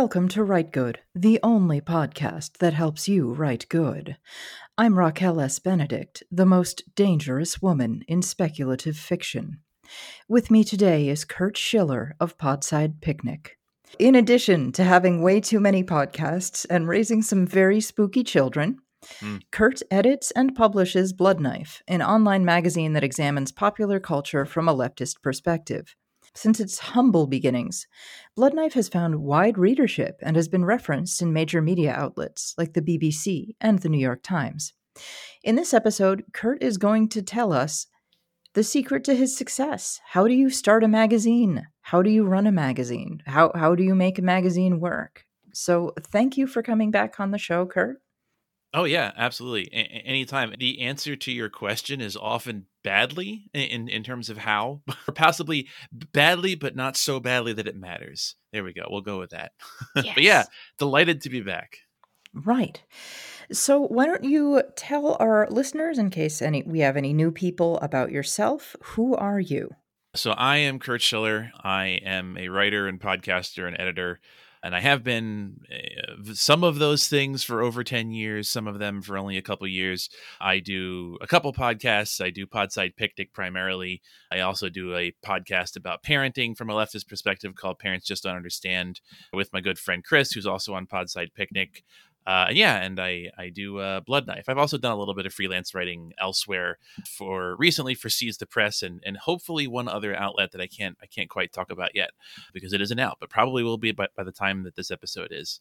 Welcome to Write Good, the only podcast that helps you write good. I'm Raquel S. Benedict, the most dangerous woman in speculative fiction. With me today is Kurt Schiller of Podside Picnic. In addition to having way too many podcasts and raising some very spooky children, Mm. Kurt edits and publishes Bloodknife, an online magazine that examines popular culture from a leftist perspective. Since its humble beginnings, Bloodknife has found wide readership and has been referenced in major media outlets like the BBC and the New York Times. In this episode, Kurt is going to tell us the secret to his success. How do you start a magazine? How do you run a magazine? How, how do you make a magazine work? So, thank you for coming back on the show, Kurt. Oh yeah, absolutely. A- anytime. The answer to your question is often badly in, in in terms of how, or possibly badly, but not so badly that it matters. There we go. We'll go with that. but yeah, delighted to be back. Right. So, why don't you tell our listeners, in case any we have any new people, about yourself? Who are you? So I am Kurt Schiller. I am a writer and podcaster and editor. And I have been uh, some of those things for over 10 years, some of them for only a couple years. I do a couple podcasts. I do Podside Picnic primarily. I also do a podcast about parenting from a leftist perspective called Parents Just Don't Understand with my good friend Chris, who's also on Podside Picnic. Uh, yeah, and I I do uh, Blood Knife. I've also done a little bit of freelance writing elsewhere for recently for Seize the Press and and hopefully one other outlet that I can't I can't quite talk about yet because it isn't out, but probably will be by, by the time that this episode is.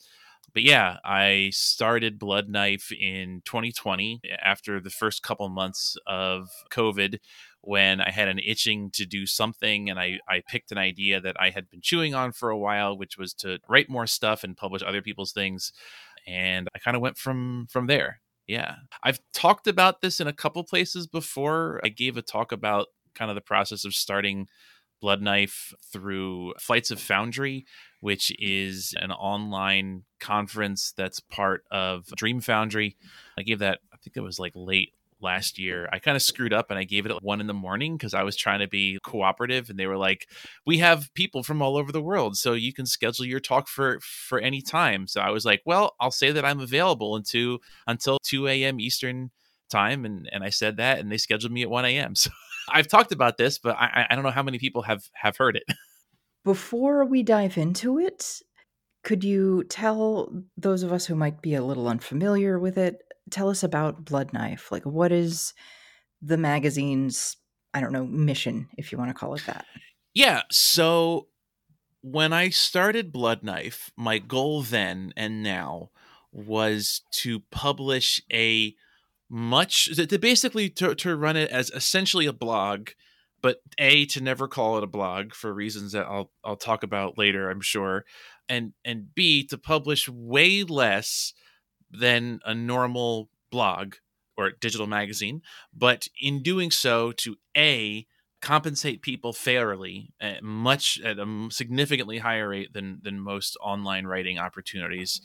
But yeah, I started Blood Knife in 2020 after the first couple months of COVID when I had an itching to do something and I, I picked an idea that I had been chewing on for a while, which was to write more stuff and publish other people's things. And I kind of went from from there. Yeah. I've talked about this in a couple places before. I gave a talk about kind of the process of starting Blood Knife through Flights of Foundry, which is an online conference that's part of Dream Foundry. I gave that, I think it was like late last year. I kind of screwed up and I gave it at one in the morning because I was trying to be cooperative and they were like, We have people from all over the world, so you can schedule your talk for for any time. So I was like, Well, I'll say that I'm available until until 2 a.m. Eastern time and and I said that and they scheduled me at 1 a.m. So I've talked about this, but I, I don't know how many people have have heard it. Before we dive into it, could you tell those of us who might be a little unfamiliar with it, tell us about Blood Knife? Like, what is the magazine's, I don't know, mission, if you want to call it that? Yeah. So when I started Blood Knife, my goal then and now was to publish a much to basically to, to run it as essentially a blog but a to never call it a blog for reasons that I'll I'll talk about later I'm sure and and b to publish way less than a normal blog or digital magazine but in doing so to a compensate people fairly at much at a significantly higher rate than than most online writing opportunities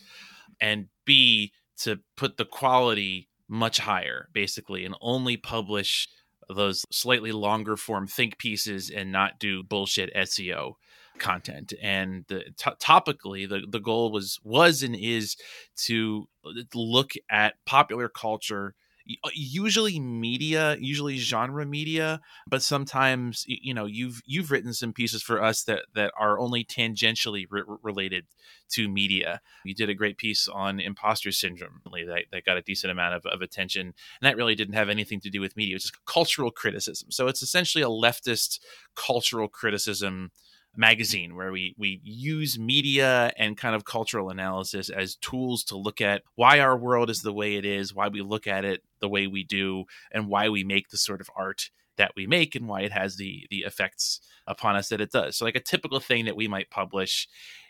and b to put the quality much higher basically and only publish those slightly longer form think pieces and not do bullshit SEO content and the to topically the, the goal was was and is to uh, look at popular culture uh, usually media usually genre media but sometimes you know you've you've written some pieces for us that that are only tangentially re- related to media. You did a great piece on imposter syndrome that, that got a decent amount of, of attention and that really didn't have anything to do with media it was just cultural criticism. So it's essentially a leftist cultural criticism magazine where we we use media and kind of cultural analysis as tools to look at why our world is the way it is why we look at it the way we do and why we make the sort of art that we make and why it has the the effects upon us that it does so like a typical thing that we might publish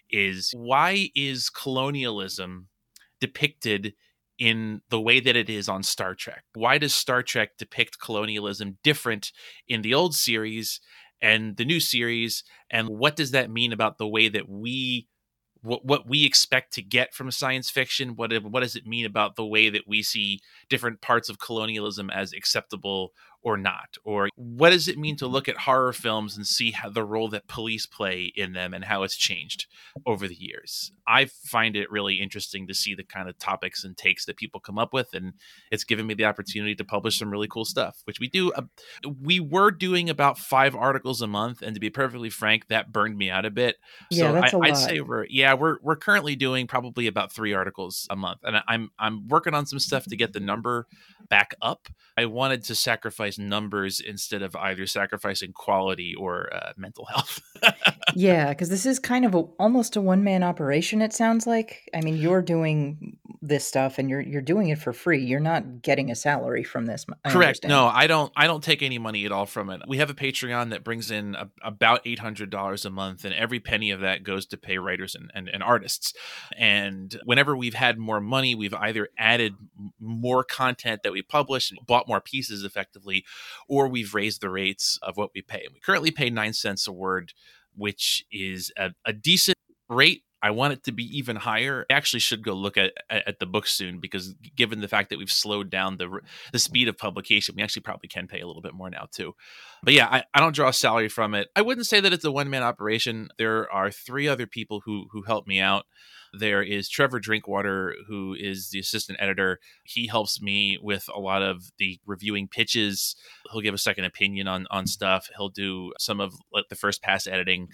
is why is colonialism depicted in the way that it is on Star Trek? Why does Star Trek depict colonialism different in the old series and the new series? And what does that mean about the way that we what, what we expect to get from science fiction? What what does it mean about the way that we see different parts of colonialism as acceptable or not? Or what does it mean to look at horror films and see how the role that police play in them and how it's changed over the years? I find it really interesting to see the kind of topics and takes that people come up with and it's given me the opportunity to publish some really cool stuff which we do uh, we were doing about five articles a month and to be perfectly frank that burned me out a bit. Yeah, so that's I, a i'd lot. say we're yeah we're we're currently doing probably about three articles a month and i'm i'm working on some stuff to get the number back up. I wanted to sacrifice numbers instead of either sacrificing quality or uh, mental health yeah, because this is kind of a, almost a one man operation. It sounds like. I mean, you're doing this stuff, and you're you're doing it for free. You're not getting a salary from this. I Correct. understand. No, I don't. I don't take any money at all from it. We have a Patreon that brings in a, about eight hundred dollars a month, and every penny of that goes to pay writers and, and, and artists. And whenever we've had more money, we've either added more content that we publish and bought more pieces effectively, or we've raised the rates of what we pay. And We currently pay nine cents a word, which is a, a decent rate. I want it to be even higher. I actually should go look at, at the book soon because given the fact that we've slowed down the the speed of publication, we actually probably can pay a little bit more now too. But yeah, I, I don't draw a salary from it. I wouldn't say that it's a one man operation. There are three other people who who help me out. There is Trevor Drinkwater, who is the assistant editor. He helps me with a lot of the reviewing pitches. He'll give a second opinion on on stuff. He'll do some of like the first pass editing.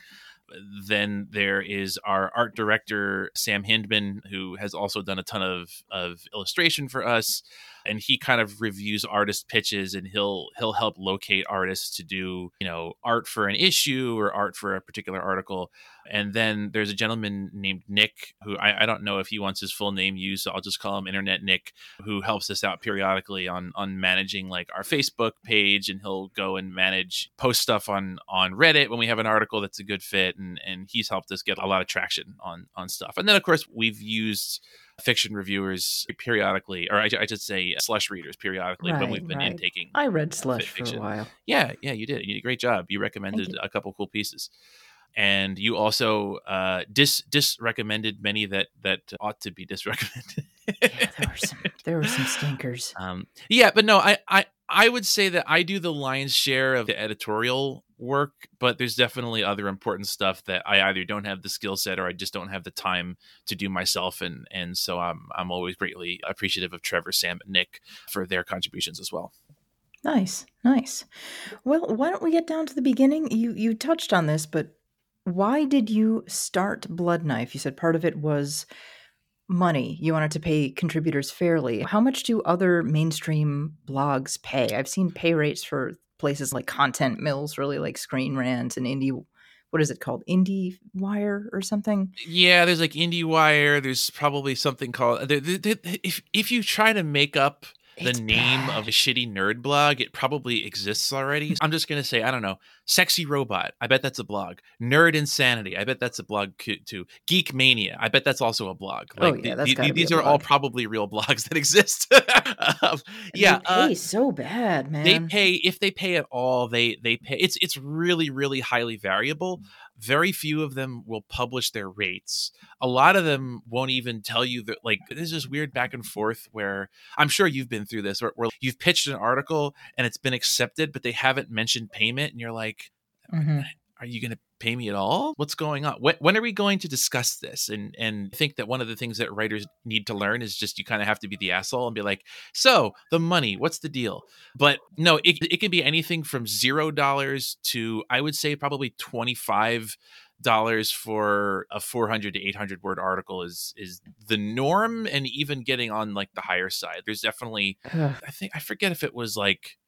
Then there is our art director Sam Hindman, who has also done a ton of of illustration for us, and he kind of reviews artist pitches, and he'll he'll help locate artists to do you know art for an issue or art for a particular article. And then there's a gentleman named Nick, who I, I don't know if he wants his full name used, so I'll just call him Internet Nick, who helps us out periodically on on managing like our Facebook page, and he'll go and manage post stuff on on Reddit when we have an article that's a good fit, and and he's helped us get a lot of traction on on stuff. And then of course we've used fiction reviewers periodically, or I, I should say slush readers periodically when we've been right. intaking. I read Slush for a while. Yeah, yeah, you did. You did a great job. You recommended you. a couple cool pieces. And you also uh, dis dis recommended many that that ought to be disrecommended. Yeah, there were some there were some stinkers. um, yeah, but no, I, I I would say that I do the lion's share of the editorial work, but there's definitely other important stuff that I either don't have the skill set or I just don't have the time to do myself, and and so I'm I'm always greatly appreciative of Trevor, Sam, and Nick for their contributions as well. Nice, nice. Well, why don't we get down to the beginning? You you touched on this, but why did you start Blood Knife? You said part of it was money. You wanted to pay contributors fairly. How much do other mainstream blogs pay? I've seen pay rates for places like Content Mills, really like Screen Rant and Indie. What is it called? Indie Wire or something? Yeah, there's like indie wire There's probably something called if if you try to make up the It's name bad. of a shitty nerd blog, it probably exists already. I'm just gonna say I don't know. Sexy Robot. I bet that's a blog. Nerd Insanity. I bet that's a blog too. Geek Mania. I bet that's also a blog. Oh, Like yeah, that's the- be these are all probably real blogs that exist. um, yeah, they uh, so bad, man. they pay if they pay at all they they pay it's it's really really highly variable very few of them will publish their rates a lot of them won't even tell you that like there's this weird back and forth where i'm sure you've been through this where, where you've pitched an article and it's been accepted but they haven't mentioned payment and you're like Mhm. Are you going to pay me at all? What's going on? When, when are we going to discuss this? And and I think that one of the things that writers need to learn is just you kind of have to be the asshole and be like so the money what's the deal? But no it, it can be anything from zero dollars to i would say probably 25 dollars for a 400 to 800 word article is is the norm and even getting on like the higher side. There's definitely I think I forget if it was like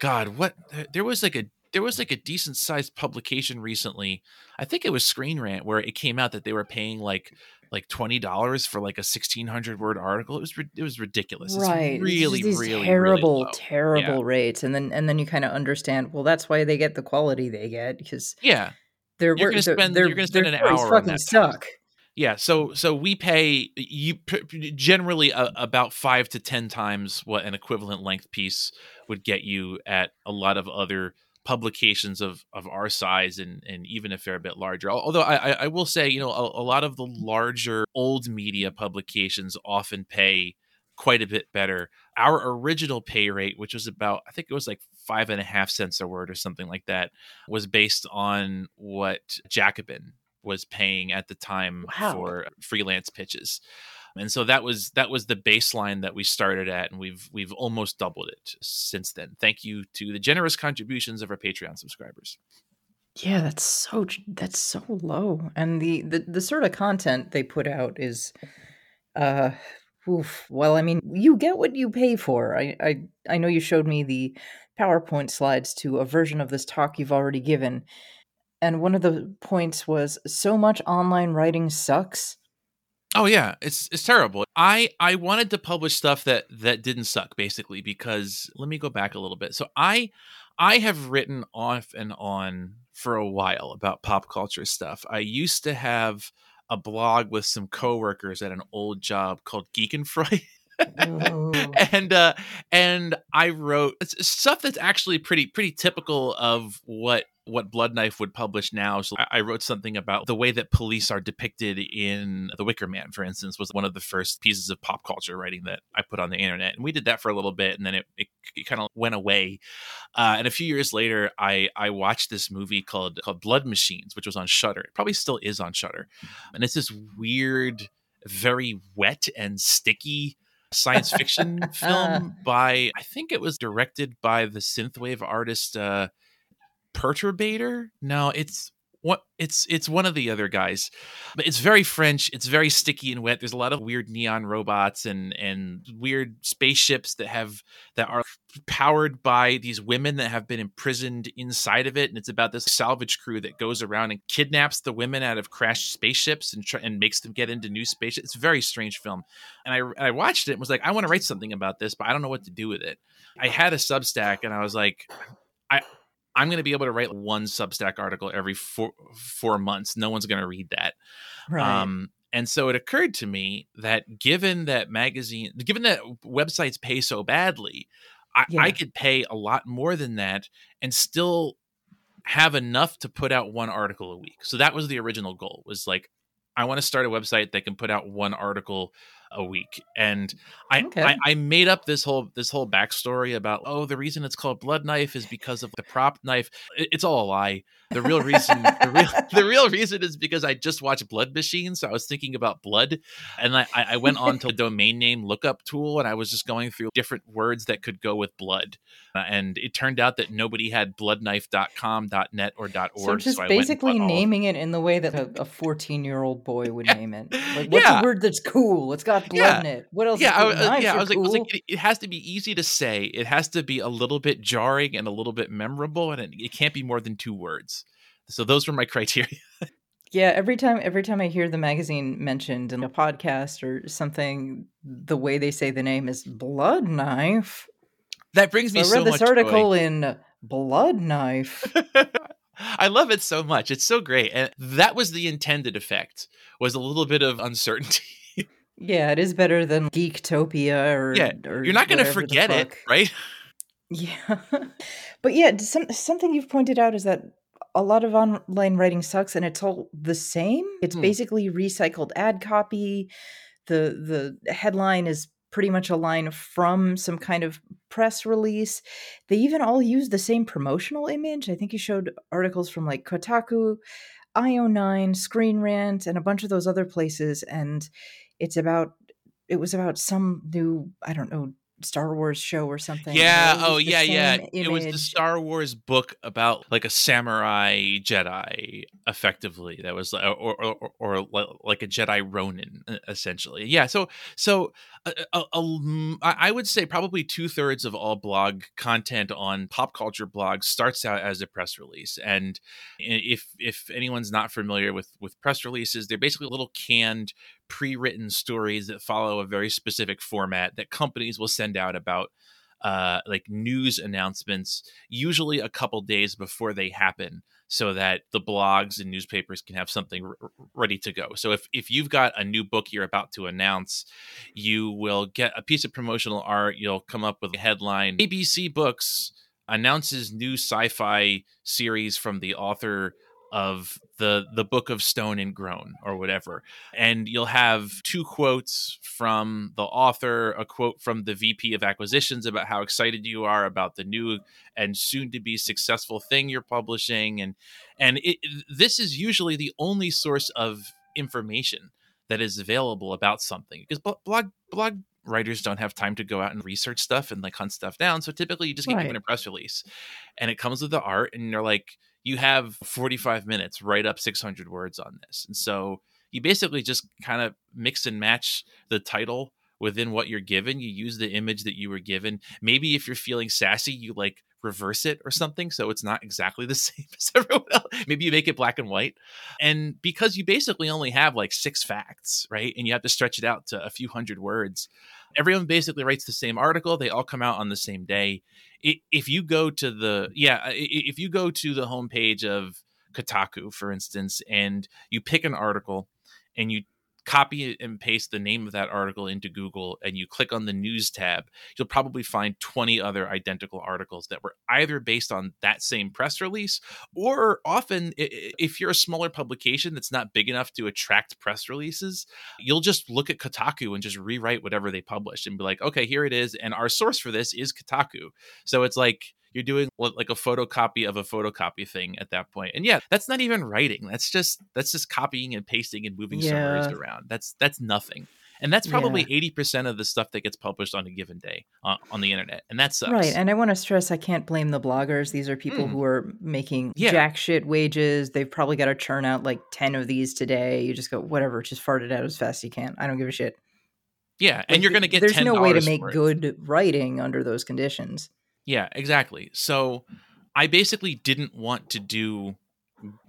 God, what there was like a there was like a decent sized publication recently. I think it was Screen Rant where it came out that they were paying like like twenty dollars for like a sixteen hundred word article. It was it was ridiculous. right It's It's really these really terrible really terrible rates and then and then you kind of understand well that's why they get the quality they get because Yeah, they're You're gonna spend- they're- you're gonna spend an hour on fucking that stuck yeah. So so we pay you generally a, about five to ten times what an equivalent length piece would get you at a lot of other publications of of our size and and even a fair bit larger although i i will say you know a, a lot of the larger old media publications often pay quite a bit better our original pay rate which was about i think it was like five and a half cents a word or something like that was based on what Jacobin was paying at the time Wow. for freelance pitches. And so that was that was the baseline that we started at, and we've we've almost doubled it since then. Thank you to the generous contributions of our Patreon subscribers. Yeah, that's so that's so low, and the the the sort of content they put out is, uh, oof. Well, I mean, you get what you pay for. I I I know you showed me the PowerPoint slides to a version of this talk you've already given, and one of the points was so much online writing sucks. Oh yeah, it's it's terrible. I I wanted to publish stuff that that didn't suck basically because let me go back a little bit. So I I have written off and on for a while about pop culture stuff. I used to have a blog with some coworkers at an old job called Geek and Fright. And uh and I wrote stuff that's actually pretty pretty typical of what what Blood Knife would publish now. So I- I wrote something about the way that police are depicted in The Wicker Man, for instance, was one of the first pieces of pop culture writing that I put on the internet, and we did that for a little bit, and then it it, it kind of went away. Uh, and a few years later, I I watched this movie called called Blood Machines, which was on Shudder. It probably still is on Shudder, and it's this weird, very wet and sticky science fiction film by I think it was directed by the synthwave artist uh Perturbator. No, it's what it's it's one of the other guys. But it's very French, it's very sticky and wet. There's a lot of weird neon robots and and weird spaceships that have that are powered by these women that have been imprisoned inside of it and it's about this salvage crew that goes around and kidnaps the women out of crashed spaceships and try, and makes them get into new spaceships. It's a very strange film. And I I watched it and was like I want to write something about this, but I don't know what to do with it. I had a Substack and I was like I I'm going to be able to write one Substack article every four four months. No one's going to read that. Right. Um, and so it occurred to me that given that magazine, given that websites pay so badly, I, Yeah. I could pay a lot more than that and still have enough to put out one article a week. So that was the original goal. Was like, I want to start a website that can put out one article a week. And I, Okay. I I made up this whole this whole backstory about oh the reason it's called blood knife is because of the prop knife. It- it's all a lie. The real reason the real the real reason is because I just watched Blood Machine, so I was thinking about blood, and I, I went on to the domain name lookup tool, and I was just going through different words that could go with blood, Uh, and it turned out that nobody had bloodknife.com, .net, or .org. so just and basically naming it in the way that a 14 year old boy would name it. Like, what's Yeah. a word that's cool? It's got blood Yeah. in it. What else? yeah, I, cool? uh, yeah, I was like, I was like, it, it has to be easy to say. It has to be a little bit jarring and a little bit memorable, and it, it can't be more than two words. So those were my criteria. Yeah, every time every time I hear the magazine mentioned in a podcast or something, the way they say the name is Blood Knife. That brings So me I read so this much joy. article in Blood Knife. I love it so much. It's so great, and that was the intended effect. Was a little bit of uncertainty. Yeah, it is better than Geektopia or Yeah, or You're not going to forget it, right? Yeah. but yeah, some, something you've pointed out is that a lot of online writing sucks and it's all the same. It's Hmm. basically recycled ad copy. The the headline is pretty much a line from some kind of press release. They even all use the same promotional image. I think you showed articles from like Kotaku, IO9, Screen Rant, and a bunch of those other places and it's about it was about some new, I don't know, Star Wars show or something. Yeah. Oh, yeah, yeah. same It was the. Star Wars book about like a samurai Jedi, effectively. That was like, or or, or, or like a Jedi Ronin, uh, essentially. Yeah. So so uh, uh, um, I I would say probably two thirds of all blog content on pop culture blogs starts out as a press release. And if if anyone's not familiar with with press releases, they're basically little canned pre-written stories that follow a very specific format that companies will send out about uh, like news announcements, usually a couple days before they happen, so that the blogs and newspapers can have something r- ready to go. So if if you've got a new book you're about to announce, you will get a piece of promotional art. You'll come up with a headline: ABC Books announces new sci-fi series from the author of the the book of stone and groan or whatever. And you'll have two quotes from the author a quote from the vp of acquisitions about how excited you are about the new and soon to be successful thing you're publishing. And and it, this is usually the only source of information that is available about something because blog blog writers don't have time to go out and research stuff and like hunt stuff down. So typically you just get right. given a press release and it comes with the art and you're like you have 45 minutes, write up 600 words on this. And so you basically just kind of mix and match the title within what you're given. You use the image that you were given. Maybe if you're feeling sassy, you like reverse it or something so it's not exactly the same as everyone else. Maybe you make it black and white. And because you basically only have like six facts, right? And you have to stretch it out to a few hundred words. Everyone basically writes the same article. They all come out on the same day if you go to the yeah if you go to the homepage of kotaku for instance and you pick an article and you copy and paste the name of that article into Google and you click on the news tab, you'll probably find 20 other identical articles that were either based on that same press release or often if you're a smaller publication that's not big enough to attract press releases, you'll just look at Kotaku and just rewrite whatever they published and be like, okay, here it is. And our source for this is Kotaku. So it's like, you're doing like a photocopy of a photocopy thing at that point. And yeah, that's not even writing. That's just that's just copying and pasting and moving yeah. some words around. That's that's nothing. And that's probably eighty yeah. percent of the stuff that gets published on a given day uh, on the internet, and that sucks. Right, and I want to stress, I can't blame the bloggers. These are people mm. who are making yeah. jack shit wages. They've probably got to churn out like ten of these today. You just go, whatever, just fart it out as fast as you can. I don't give a shit. Yeah, and like, you're going to get. There's no way to make good writing under those conditions. Yeah, exactly. So I basically didn't want to do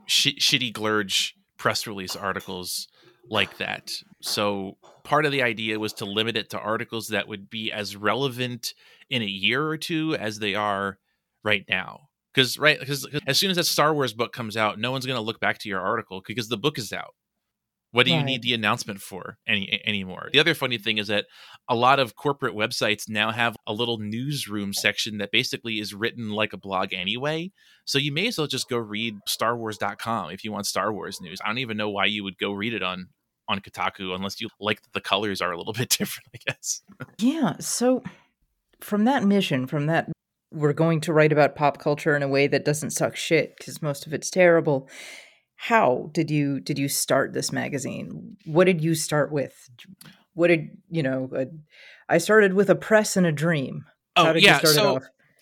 sh- shitty glurge press release articles like that. So part of the idea was to limit it to articles that would be as relevant in a year or two as they are right now. Because right, because as soon as that Star Wars book comes out, no one's going to look back to your article because the book is out. What do right. you need the announcement for any anymore? The other funny thing is that a lot of corporate websites now have a little newsroom section that basically is written like a blog anyway. So you may as well just go read starwars.com if you want Star Wars news. I don't even know why you would go read it on on Kotaku unless you like the colors are a little bit different, I guess. yeah, so from that mission, from that we're going to write about pop culture in a way that doesn't suck shit because most of it's terrible how did you did you start this magazine what did you start with what did you know uh, i started with a press and a dream oh yeah so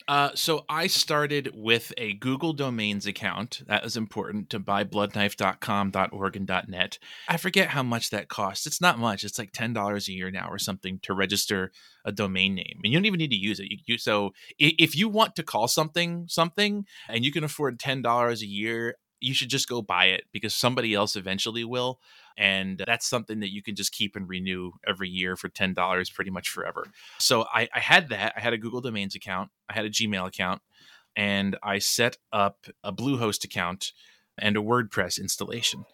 uh, so I started with a Google Domains account. That was important to buy bloodknife.com, .org, and .net. I forget how much that costs. It's not much. It's like $10 a year now or something to register a domain name. And you don't even need to use it. You, you, so if you want to call something something and you can afford $10 a year, you should just go buy it because somebody else eventually will. And that's something that you can just keep and renew every year for $10 pretty much forever. So I, I had that. I had a Google Domains account, I had a Gmail account, and I set up a Bluehost account and a WordPress installation.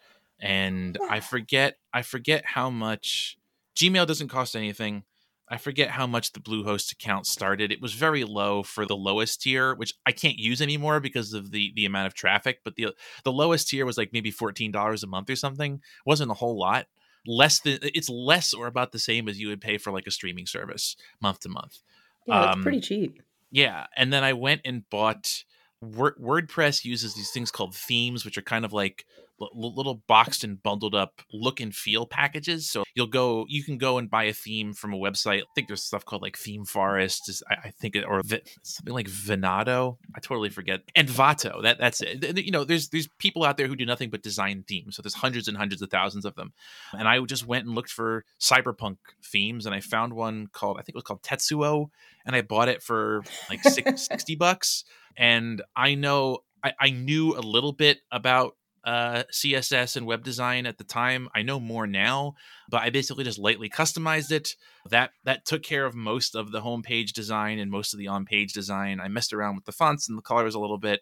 And I forget I forget how much Gmail doesn't cost anything. I forget how much the Bluehost account started. It was very low for the lowest tier, which I can't use anymore because of the the amount of traffic. But the the lowest tier was like maybe fourteen dollars a month or something. It wasn't a whole lot. Less than it's less or about the same as you would pay for like a streaming service month to month. Yeah, it's um, pretty cheap. Yeah, and then I went and bought. WordPress uses these things called themes, which are kind of like little boxed and bundled up look and feel packages. So you'll go, you can go and buy a theme from a website. I think there's stuff called like Theme Forest, I, I think, or something like Venado. I totally forget. Envato. That that's it. You know, there's there's people out there who do nothing but design themes. So there's hundreds and hundreds of thousands of them. And I just went and looked for cyberpunk themes, and I found one called I think it was called Tetsuo, and I bought it for like six, 60 bucks. And I know I, I knew a little bit about uh, CSS and web design at the time. I know more now, but I basically just lightly customized it. That that took care of most of the homepage design and most of the on-page design. I messed around with the fonts and the colors a little bit.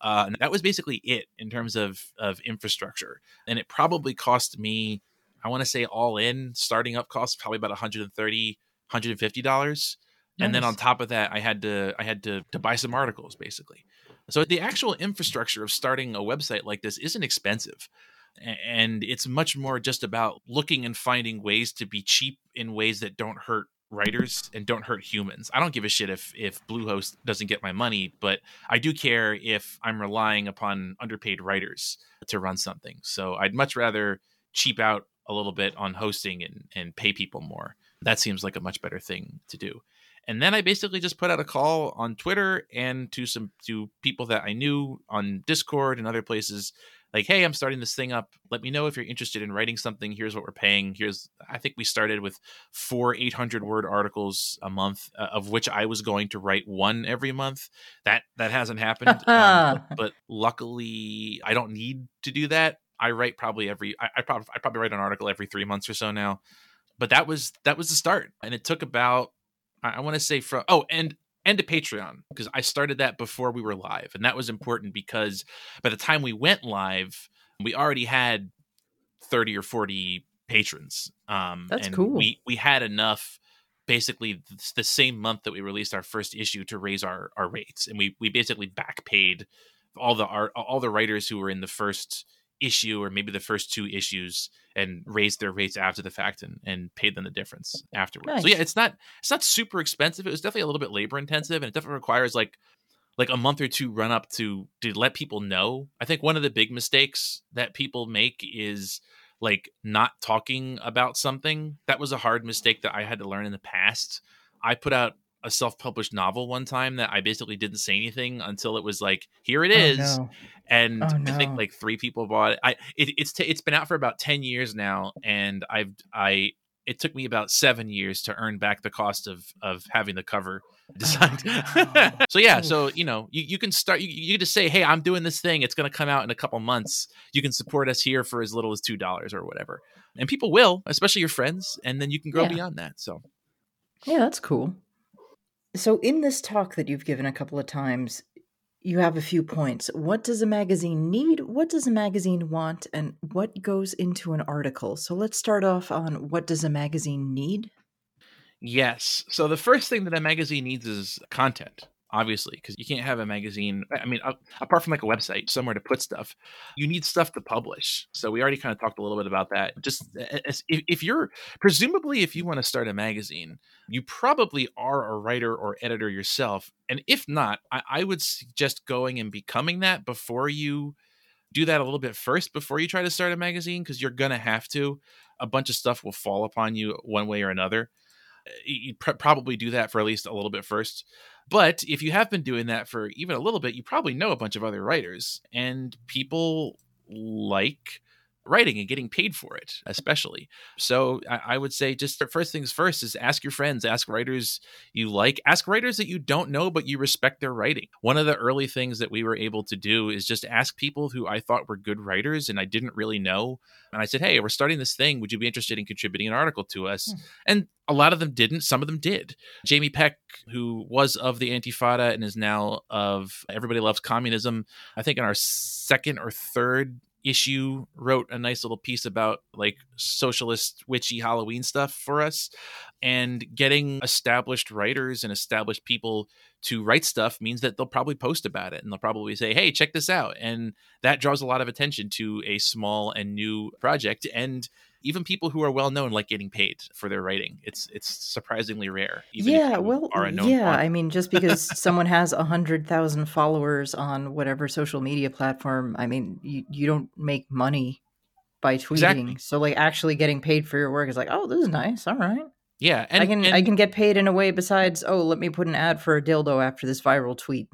Uh, and that was basically it in terms of of infrastructure. And it probably cost me, I want to say all in, starting up cost probably about 130 $150 nice. and then on top of that i had to i had to to buy some articles basically So the actual infrastructure of starting a website like this isn't expensive. And it's much more just about looking and finding ways to be cheap in ways that don't hurt writers and don't hurt humans. I don't give a shit if if Bluehost doesn't get my money, but I do care if I'm relying upon underpaid writers to run something. So I'd much rather cheap out a little bit on hosting and and pay people more. That seems like a much better thing to do. And then I basically just put out a call on Twitter and to some to people that I knew on Discord and other places like, hey, I'm starting this thing up. Let me know if you're interested in writing something. Here's what we're paying. Here's, I think we started with four 800 word articles a month, uh, of which I was going to write one every month. That that hasn't happened, um, but, luckily, I don't need to do that. I write probably every, I, I probably, I probably write an article every three months or so now. But that was that was the start, and it took about, I, I want to say from, oh, and and to Patreon because I started that before we were live. And that was important because by the time we went live, we already had 30 or 40 patrons. Um, That's cool. We, we had enough basically the same month that we released our first issue to raise our, our rates. And we, we basically back paid all the art, all the writers who were in the first issue or maybe the first two issues and raised their rates after the fact and, and paid them the difference afterwards. Nice. So yeah, it's not it's not super expensive. It was definitely a little bit labor intensive and it definitely requires like like a month or two run up to to let people know. I think one of the big mistakes that people make is like not talking about something. That was a hard mistake that I had to learn in the past. I put out a self-published novel one time that I basically didn't say anything until it was like, here it oh, is. oh. Oh, no. And oh, no. I think like three people bought it. I it, it's t- it's been out for about 10 years now and I've I it took me about 7 years to earn back the cost of of having the cover oh, designed. Oh, so yeah, so you know, you, you can start you, you just say, "Hey, I'm doing this thing. It's going to come out in a couple months. You can support us here for as little as $2 or whatever." And people will, especially your friends, and then you can grow yeah. beyond that. So Yeah, that's cool. So, in this talk that you've given a couple of times, you have a few points. What does a magazine need? What does a magazine want? And what goes into an article? So, let's start off on what does a magazine need? Yes. So, the first thing that a magazine needs is content obviously, because you can't have a magazine. I mean, apart from like a website, somewhere to put stuff, you need stuff to publish. So we already kind of talked a little bit about that. Just if, if you're presumably, if you want to start a magazine, you probably are a writer or editor yourself. And if not, I, I would suggest going and becoming that before you do that a little bit first before you try to start a magazine because you're gonna have to. A bunch of stuff will fall upon you one way or another eh, you pr- probably do that for at least a little bit first. But if you have been doing that for even a little bit, you probably know a bunch of other writers, and people like writing and getting paid for it, especially. So I, I, would say just first things first is ask your friends, ask writers you like, ask writers that you don't know but you respect their writing. One of the early things that we were able to do is just ask people who I thought were good writers and I didn't really know. And I said, Hey, we're starting this thing. Would you be interested in contributing an article to us? Hmm. And a lot of them didn't, some of them did. Jamie Peck, who was of the Antifada and is now of Everybody Loves Communism, I think in our second or third issue wrote a nice little piece about like socialist witchy halloween stuff for us and getting established writers and established people to write stuff means that they'll probably post about it and they'll probably say hey check this out and that draws a lot of attention to a small and new project and even people who are well known like getting paid for their writing. It's it's surprisingly rare. yeah, well, yeah. I mean, just because someone has a hundred thousand followers on whatever social media platform, I mean, you you don't make money by tweeting. Exactly. So like actually getting paid for your work is like, oh, this is nice. All right. Yeah, and I can and, I can get paid in a way besides oh, let me put an ad for a dildo after this viral tweet.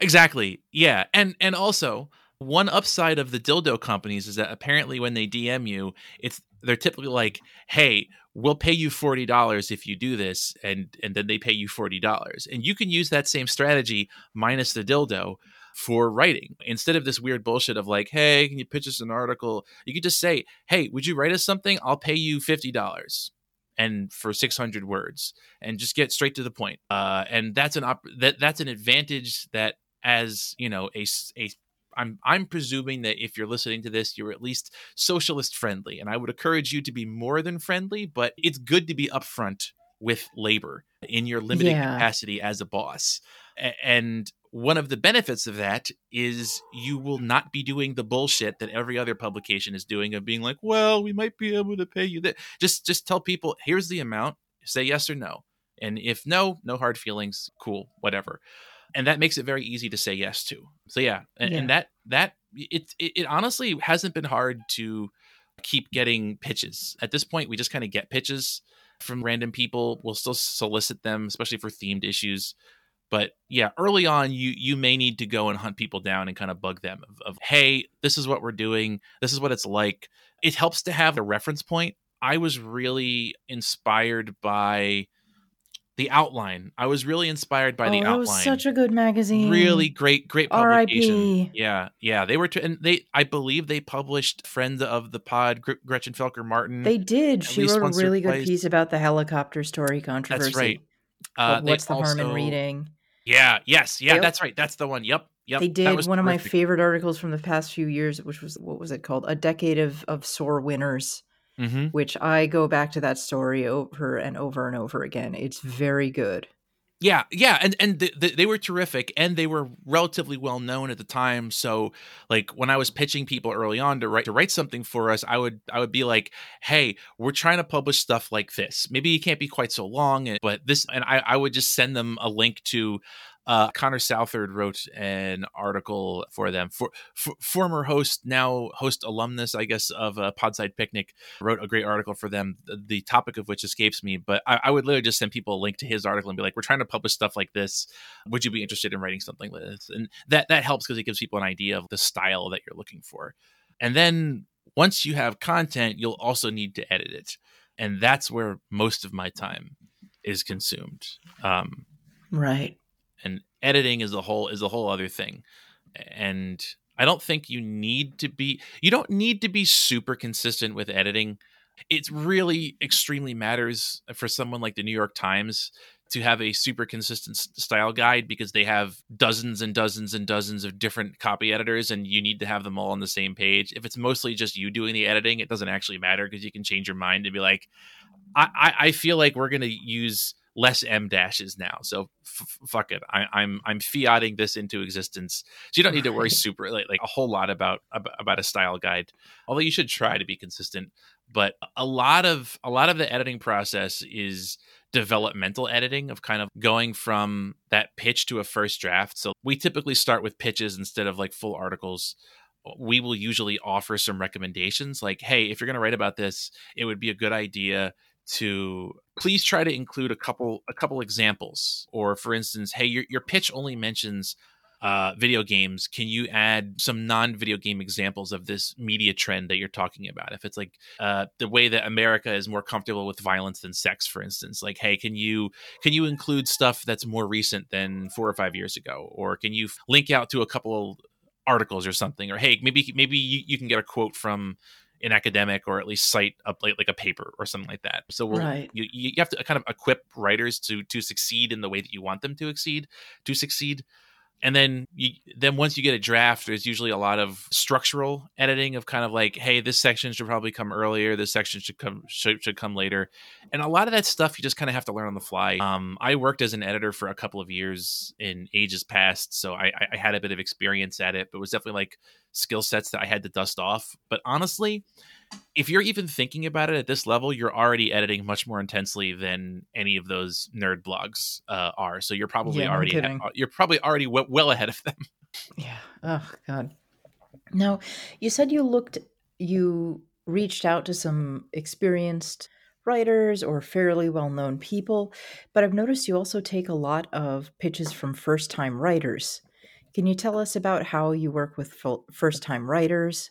Exactly. Yeah, and and also one upside of the dildo companies is that apparently when they DM you, it's they're typically like, "Hey, we'll pay you forty dollars if you do this," and and then they pay you forty dollars, and you can use that same strategy minus the dildo for writing instead of this weird bullshit of like, "Hey, can you pitch us an article?" You could just say, "Hey, would you write us something? I'll pay you fifty dollars." and for 600 words and just get straight to the point uh, and that's an op- that that's an advantage that as you know a, a I'm I'm presuming that if you're listening to this, you're at least socialist friendly, and I would encourage you to be more than friendly. But it's good to be upfront with labor in your limited Yeah. capacity as a boss. A- And one of the benefits of that is you will not be doing the bullshit that every other publication is doing of being like, well, we might be able to pay you that. Just just tell people, here's the amount, say yes or no. And if no, no hard feelings, cool, whatever. And that makes it very easy to say yes to. So yeah, and, and that that it, it it honestly hasn't been hard to keep getting pitches. At this point, we just kind of get pitches from random people. We'll still solicit them, especially for themed issues. But yeah, early on, you you may need to go and hunt people down and kind of bug them of, of hey, this is what we're doing. This is what it's like. It helps to have a reference point. I was really inspired by the outline. I was really inspired by oh, the that It was such a good magazine. really great great publication R.I.P.. yeah yeah they were t- and they i believe they published friend of the pod Gr- gretchen felker martin They did. She wrote a really good piece about the helicopter story controversy. That's right. uh What's the harm in reading? yeah yes yeah that's right that's the one yep yep they that did was one of my favorite articles from the past few years, which was what was it called? A decade of of sore winners. Mhm. Which I go back to that story over and over and over again. It's very good. Yeah, yeah, and and th- th- they were terrific, and they were relatively well known at the time. So, like when I was pitching people early on to write to write something for us, I would I would be like, "Hey, we're trying to publish stuff like this. Maybe it can't be quite so long, but this." And I I would just send them a link to. Uh, Connor Southard wrote an article for them. For, for former host, now host alumnus, I guess, of uh, Podside Picnic, wrote a great article for them. The, the topic of which escapes me, but I, I would literally just send people a link to his article and be like, "We're trying to publish stuff like this. Would you be interested in writing something like this?" And that that helps because it gives people an idea of the style that you're looking for. And then once you have content, you'll also need to edit it, and that's where most of my time is consumed. Um, Right. Editing is a whole is a whole other thing. And i don't think you need to be you don't need to be super consistent with editing. It really extremely matters for someone like the new york times to have a super consistent style guide because they have dozens and dozens and dozens of different copy editors and you need to have them all on the same page. If it's mostly just you doing the editing it doesn't actually matter because you can change your mind and be like i i, I feel like we're going to use less em dashes now. So f- fuck it. I, i'm i'm fiating this into existence. So you don't need to worry super like, like a whole lot about about about a style guide. Although you should try to be consistent. But a lot of a lot of the editing process is developmental editing of kind of going from that pitch to a first draft. So we typically start with pitches instead of like full articles. We will usually offer some recommendations like hey if you're going to write about this it would be a good idea to please try to include a couple a couple examples. Or for instance hey your, your pitch only mentions uh, video games. Can you add some non-video game examples of this media trend that you're talking about? If it's like uh, the way that america is more comfortable with violence than sex for instance. Like hey can you can you include stuff that's more recent than four or five years ago? Or can you link out to a couple articles or something? Or hey maybe maybe you, you can get a quote from an academic or at least cite a, like, like a paper or something like that. So Right. you, you have to kind of equip writers to to succeed in the way that you want them to succeed to succeed. And then you then once you get a draft there's usually a lot of structural editing of kind of like hey this section should probably come earlier. This section should come should, should come later. And a lot of that stuff you just kind of have to learn on the fly. Um, i worked as an editor for a couple of years in ages past so I, I- I had a bit of experience at it but it was definitely like skill sets that i had to dust off but honestly if you're even thinking about it at this level, you're already editing much more intensely than any of those nerd blogs uh, are. So you're probably Yeah, no already you're probably already w- well ahead of them. Yeah. Oh God. Now, you said you looked, you reached out to some experienced writers or fairly well-known people, but I've noticed you also take a lot of pitches from first-time writers. Can you tell us about how you work with first-time writers?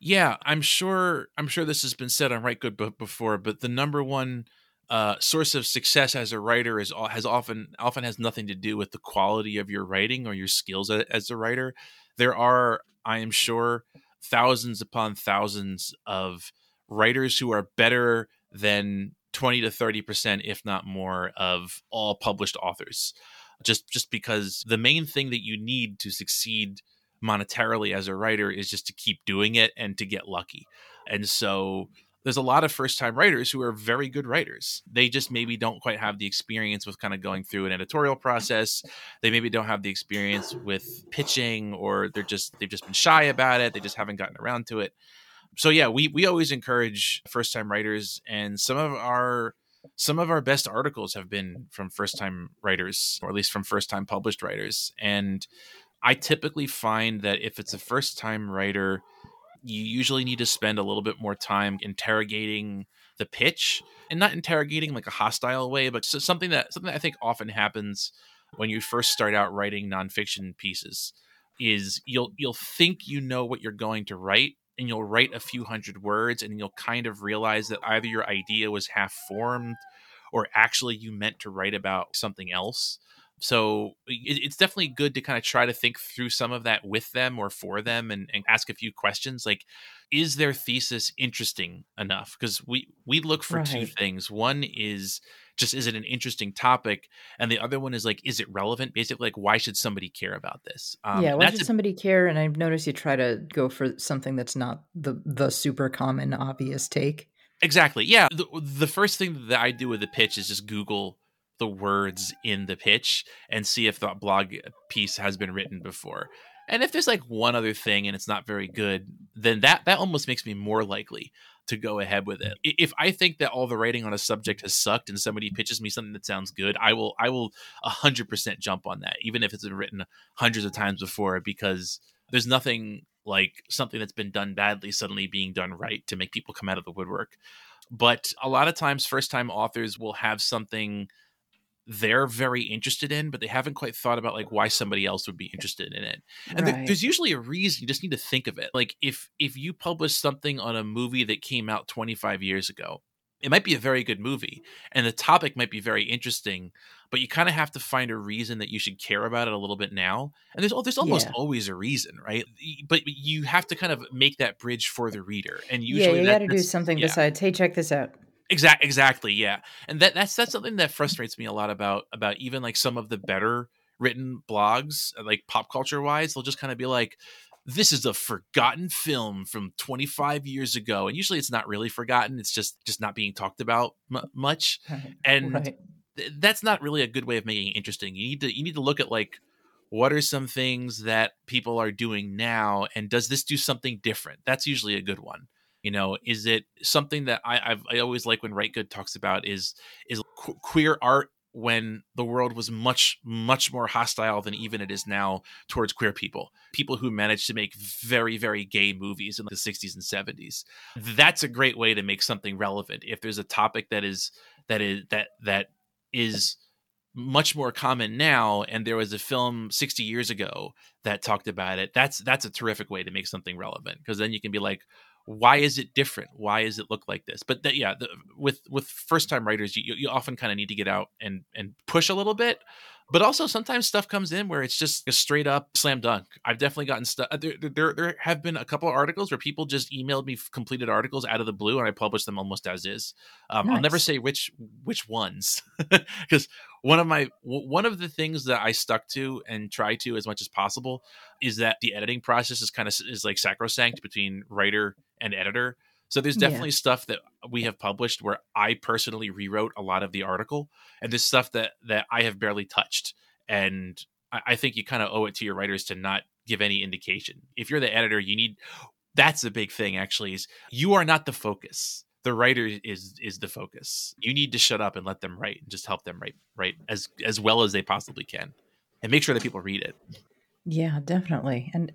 Yeah, I'm sure. I'm sure this has been said on Write Good Book before, but the number one uh, source of success as a writer is has often often has nothing to do with the quality of your writing or your skills as a writer. There are, I am sure, thousands upon thousands of writers who are better than 20 to 30 percent, if not more, of all published authors. Just just because the main thing that you need to succeed monetarily as a writer is just to keep doing it and to get lucky. And so there's a lot of first time writers who are very good writers. They just maybe don't quite have the experience with kind of going through an editorial process. They maybe don't have the experience with pitching or they're just they've just been shy about it. They just haven't gotten around to it. So yeah, we we always encourage first time writers and some of our some of our best articles have been from first time writers or at least from first time published writers and I typically find that if it's a first time writer you usually need to spend a little bit more time interrogating the pitch and not interrogating like a hostile way, but something that something that I think often happens when you first start out writing nonfiction pieces is you'll you'll think you know what you're going to write and you'll write a few hundred words and you'll kind of realize that either your idea was half formed or actually you meant to write about something else so it's definitely good to kind of try to think through some of that with them or for them and, and ask a few questions like is their thesis interesting enough? Because we we look for right. two things. One is just is it an interesting topic? And the other one is like is it relevant? Basically like why should somebody care about this? Um, yeah why should a, somebody care? And i've noticed you try to go for something that's not the the super common obvious take. Exactly yeah. The, the first thing that i do with the pitch is just google the words in the pitch and see if the blog piece has been written before. And if there's like one other thing and it's not very good, then that that almost makes me more likely to go ahead with it. If I think that all the writing on a subject has sucked and somebody pitches me something that sounds good, I will I will 100% jump on that even if it's been written hundreds of times before because there's nothing like something that's been done badly suddenly being done right to make people come out of the woodwork. But a lot of times first time authors will have something they're very interested in, but they haven't quite thought about like why somebody else would be interested in it. And right. there's usually a reason. You just need to think of it. Like if if you publish something on a movie that came out 25 years ago, it might be a very good movie, and the topic might be very interesting, but you kind of have to find a reason that you should care about it a little bit now. And there's there's almost yeah. always a reason, right? But you have to kind of make that bridge for the reader. And usually, yeah, you got to do something yeah. besides, hey, check this out. Exactly. Exactly. Yeah. And that that's that's something that frustrates me a lot about about even like some of the better written blogs, uh, like pop culture wise. They'll just kind of be like, "This is a forgotten film from 25 years ago," and usually it's not really forgotten. It's just just not being talked about m- much, and right. th- that's not really a good way of making it interesting. You need to you need to look at like what are some things that people are doing now and does this do something different that's usually a good one you know is it something that i I've, i always like when Write Good talks about is is qu- queer art when the world was much much more hostile than even it is now towards queer people. People who managed to make very very gay movies in the 60s and 70s that's a great way to make something relevant. If there's a topic that is that is that that is much more common now and there was a film 60 years ago that talked about it that's that's a terrific way to make something relevant because then you can be like why is it different? Why does it look like this? But that yeah the, with with first time writers you, you often kind of need to get out and and push a little bit but also sometimes stuff comes in where it's just a straight up slam dunk. I've definitely gotten stuff. There, there, there have been a couple of articles where people just emailed me completed articles out of the blue, and I published them almost as is. Um, nice. I'll never say which which ones because one of my one of the things that I stuck to and try to as much as possible is that the editing process is kind of is like sacrosanct between writer and editor. So there's definitely yeah. stuff that we have published where I personally rewrote a lot of the article, and this stuff that that I have barely touched. And I, I think you kind of owe it to your writers to not give any indication. If you're the editor, you need that's the big thing actually is you are not the focus. The writer is is the focus. You need to shut up and let them write and just help them write write as as well as they possibly can. And make sure that people read it. Yeah, definitely. And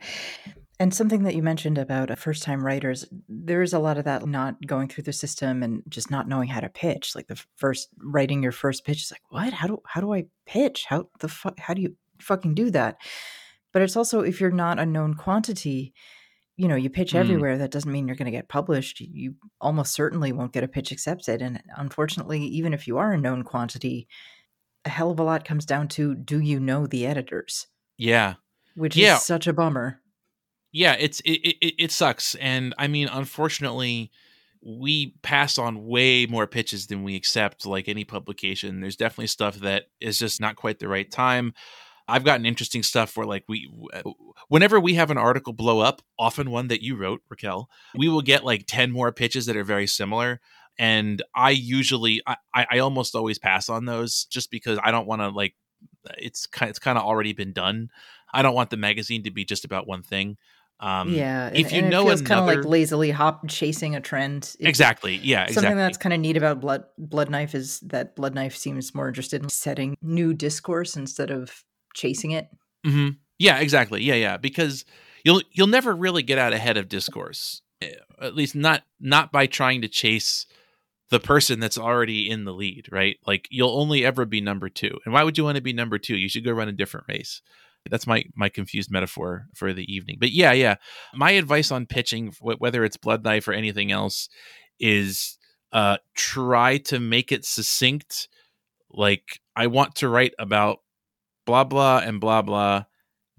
and something that you mentioned about uh, first time writers, there is a lot of that not going through the system and just not knowing how to pitch. Like the first writing your first pitch is like, what? How do how do I pitch? How the fuck how do you fucking do that? But it's also if you're not a known quantity, you know, you pitch mm. everywhere. That doesn't mean you're going to get published. You almost certainly won't get a pitch accepted. And unfortunately, even if you are a known quantity, a hell of a lot comes down to do you know the editors? Yeah. Which yeah. is such a bummer yeah, it's it, it it sucks, and I mean, unfortunately, we pass on way more pitches than we accept. Like any publication, there's definitely stuff that is just not quite the right time. I've gotten interesting stuff where like we uh, whenever we have an article blow up, often one that you wrote, Raquel, we will get like 10 more pitches that are very similar. And I usually I, I almost always pass on those just because I don't want to like it's kind it's kind of already been done. I don't want the magazine to be just about one thing. Um, yeah, if you and know, it's kind of like lazily hop chasing a trend. It's exactly. Yeah. Something exactly. that's kind of neat about Blood Blood Knife is that Blood Knife seems more interested in setting new discourse instead of chasing it. Mm-hmm. Yeah. Exactly. Yeah. Yeah. Because you'll you'll never really get out ahead of discourse. Eh, at least not not by trying to chase the person that's already in the lead, right? Like you'll only ever be number two. And why would you want to be number two? You should go run a different race. That's my my confused metaphor for the evening. But yeah, yeah. My advice on pitching, whether it's Blood Knife or anything else, is uh, try to make it succinct. Like I want to write about blah blah and blah blah.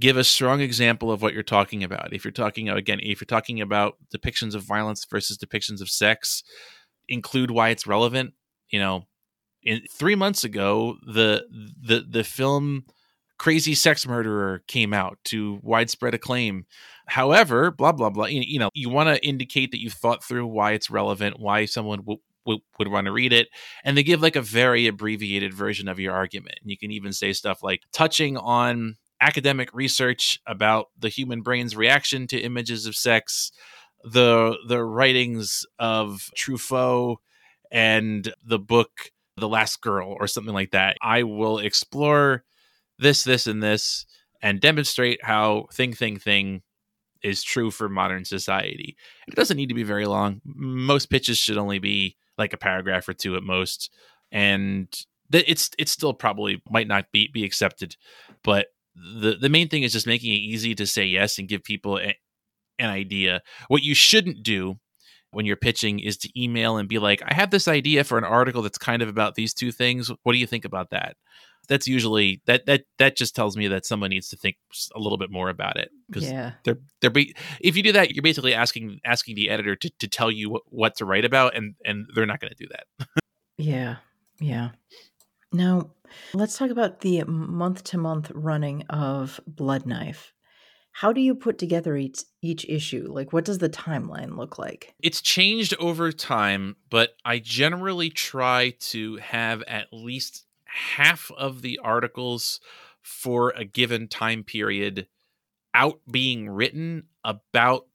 Give a strong example of what you're talking about. If you're talking again, if you're talking about depictions of violence versus depictions of sex, include why it's relevant. You know, in three months ago, the the the film Crazy Sex Murderer came out to widespread acclaim. However, blah blah blah. You, you know, you want to indicate that you've thought through why it's relevant, why someone w- w- would want to read it, and they give like a very abbreviated version of your argument. And you can even say stuff like touching on academic research about the human brain's reaction to images of sex, the the writings of Truffaut, and the book The Last Girl, or something like that. I will explore this, this, and this, and demonstrate how thing, thing, thing is true for modern society. It doesn't need to be very long. Most pitches should only be like a paragraph or two at most, and it's it's still probably might not be be accepted. But the the main thing is just making it easy to say yes and give people a, an idea. What you shouldn't do when you're pitching is to email and be like, I have this idea for an article that's kind of about these two things. What do you think about that? That's usually that that that just tells me that someone needs to think a little bit more about it because yeah. they're they're be, if you do that you're basically asking asking the editor to, to tell you what, what to write about and and they're not going to do that. Yeah yeah. Now let's talk about the month to month running of blood knife. How do you put together each each issue? Like what does the timeline look like? It's changed over time but i generally try to have at least half of the articles for a given time period out being written about